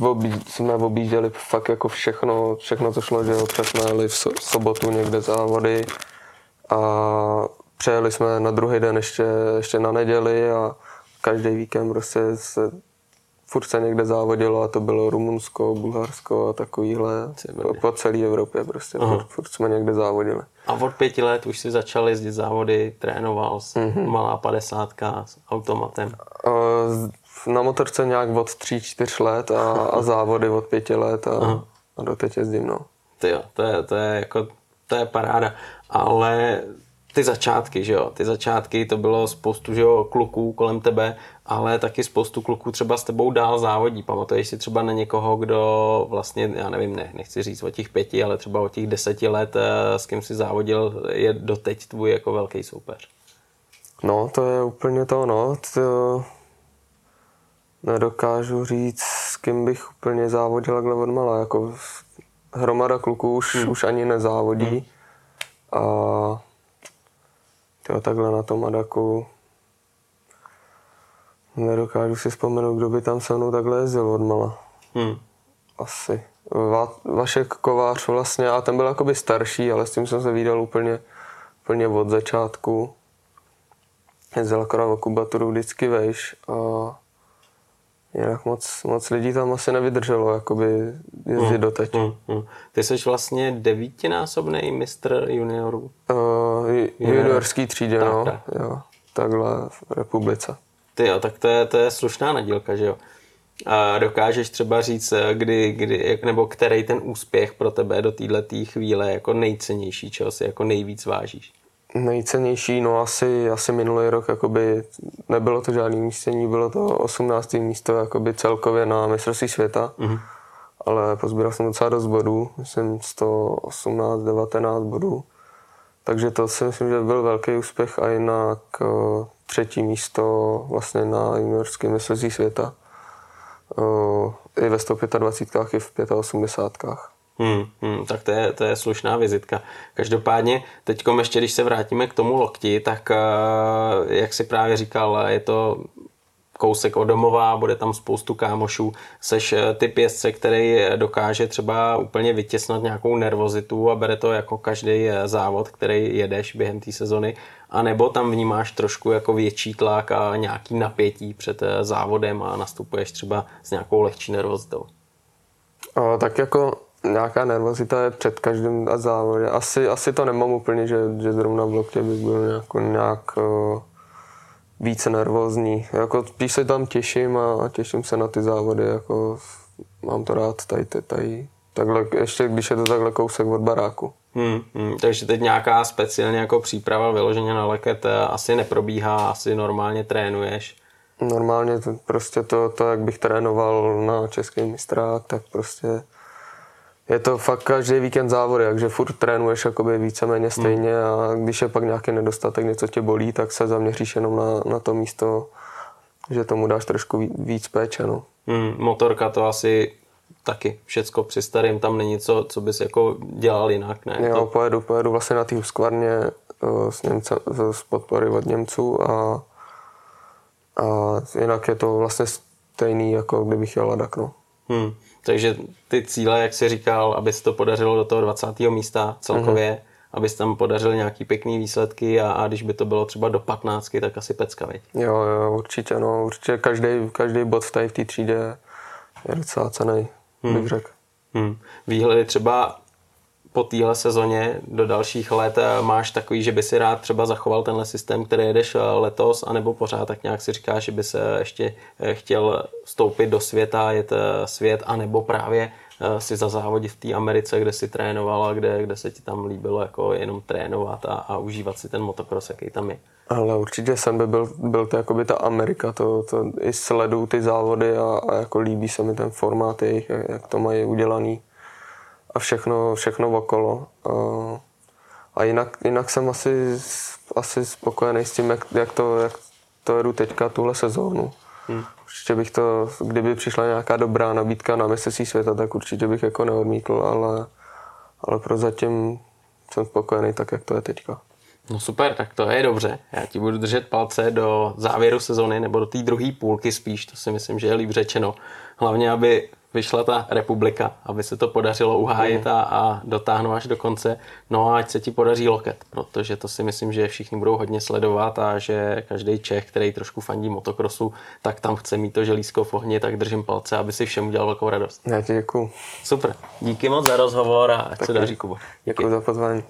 obí, jsme objížděli fakt jako všechno, všechno co šlo, že občas jsme jeli v sobotu někde závody a přejeli jsme na druhý den ještě, ještě na neděli a každý víkend prostě se furt se někde závodilo a to bylo Rumunsko, Bulharsko a takovýhle po, po celé Evropě prostě furt, furt jsme někde závodili. A od pěti let už si začal jezdit závody, trénoval s mm-hmm. malá padesátka s automatem? Na motorce nějak od tří, čtyř let a, a závody od pěti let a, a teď jezdím, no. Ty jo, to je, to je jako, to je paráda. Ale ty začátky, že jo, ty začátky, to bylo spoustu, že jo, kluků kolem tebe, ale taky spoustu kluků třeba s tebou dál závodí. Pamatuješ si třeba na někoho, kdo vlastně, já nevím, ne, nechci říct o těch pěti, ale třeba o těch deseti let, eh, s kým si závodil, je doteď tvůj jako velký soupeř. No, to je úplně to, no. To nedokážu říct, s kým bych úplně závodil takhle od mala. Jako hromada kluků už, hmm. už ani nezávodí. Hmm. A tyjo, takhle na tom Adaku nedokážu si vzpomenout, kdo by tam se mnou takhle jezdil od mala. Hmm. Asi. Va, Vašek Kovář vlastně, a ten byl jakoby starší, ale s tím jsem se vydal úplně, úplně od začátku. Jezdil akorát o kubaturu vždycky vejš a jinak moc, moc lidí tam asi nevydrželo jakoby jezdit mm, doteď. Mm, mm. Ty jsi vlastně devítinásobný mistr juniorů? Uh, juniorský třídě, tak, no. Tak. Jo, takhle v republice. Ty jo, tak to je, to je slušná nadílka, že jo? A dokážeš třeba říct, eh, kdy, kdy, nebo který ten úspěch pro tebe do této chvíle jako nejcennější, čeho si jako nejvíc vážíš? Nejcennější, no asi, asi minulý rok, jakoby nebylo to žádný místění, bylo to 18. místo jakoby celkově na mistrovství světa, mm-hmm. ale pozbíral jsem docela dost bodů, myslím 118, 19 bodů, takže to si myslím, že byl velký úspěch a jinak třetí místo vlastně na juniorském mistrovství světa. I ve 125 i v 85. Hmm, hmm, tak to je, to je slušná vizitka. Každopádně, teď ještě, když se vrátíme k tomu lokti, tak jak si právě říkal, je to kousek od domova, bude tam spoustu kámošů. Seš eh, ty pěstce, který dokáže třeba úplně vytěsnat nějakou nervozitu a bere to jako každý eh, závod, který jedeš během té sezony, a nebo tam vnímáš trošku jako větší tlak a nějaký napětí před eh, závodem a nastupuješ třeba s nějakou lehčí nervozitou. O, tak jako nějaká nervozita je před každým závodem. Asi, asi to nemám úplně, že, že zrovna v loktě bych byl nějak, nějak více nervózní. Jako spíš se tam těším a těším se na ty závody, jako mám to rád tady, tady, tady takhle, ještě když je to takhle kousek od baráku. Hmm, hmm, takže teď nějaká speciálně jako příprava vyloženě na leket eh, asi neprobíhá, asi normálně trénuješ. Normálně to, prostě to, to, jak bych trénoval na český mistrák, tak prostě je to fakt každý víkend závody, takže furt trénuješ jakoby víceméně stejně hmm. a když je pak nějaký nedostatek, něco tě bolí, tak se zaměříš jenom na, na to místo, že tomu dáš trošku víc péče. No. Hmm, motorka to asi taky všecko při starým, tam není co, co bys jako dělal jinak, ne? Jo, to... pojedu, pojedu vlastně na té skvarně eh, s, Němce, s podpory od Němců a, a jinak je to vlastně stejný, jako kdybych jel Ladak, no. Hmm. Takže ty cíle, jak jsi říkal, aby se to podařilo do toho 20. místa celkově, mm-hmm. aby se tam podařil nějaký pěkný výsledky a, a když by to bylo třeba do 15, tak asi pecka, veď? Jo, jo, určitě, no, určitě každý, každý bod v té, v té třídě je docela cený, hmm. bych řekl. Hmm. Výhledy třeba po téhle sezóně do dalších let eh, máš takový, že by si rád třeba zachoval tenhle systém, který jedeš eh, letos, anebo pořád tak nějak si říkáš, že by se ještě eh, chtěl vstoupit do světa, jet svět, anebo právě si za závodit v té Americe, kde si trénoval a kde, kde se ti tam líbilo jako jenom trénovat a, a užívat si ten motocross, jaký tam je. Ale určitě jsem by byl, byl to jakoby ta Amerika, to, to i sleduju ty závody a, a jako líbí se mi ten formát jejich, jak to mají udělaný a všechno, všechno okolo. A jinak, jinak jsem asi, asi spokojený s tím, jak, jak, to, jak to jedu teďka tuhle sezónu. Hmm. Určitě bych to, kdyby přišla nějaká dobrá nabídka na mistrovství světa, tak určitě bych jako neodmítl, ale, ale prozatím jsem spokojený tak, jak to je teďka. No super, tak to je dobře. Já ti budu držet palce do závěru sezony nebo do té druhé půlky spíš, to si myslím, že je líp řečeno. Hlavně, aby vyšla ta republika, aby se to podařilo uhájit a, a dotáhnout až do konce. No a ať se ti podaří loket, protože to si myslím, že všichni budou hodně sledovat a že každý Čech, který trošku fandí motokrosu, tak tam chce mít to želízko v ohni, tak držím palce, aby si všem udělal velkou radost. Já ti děkuju. Super. Díky moc za rozhovor a ať Taky. se daří, Kubo. Děkuji za pozvání.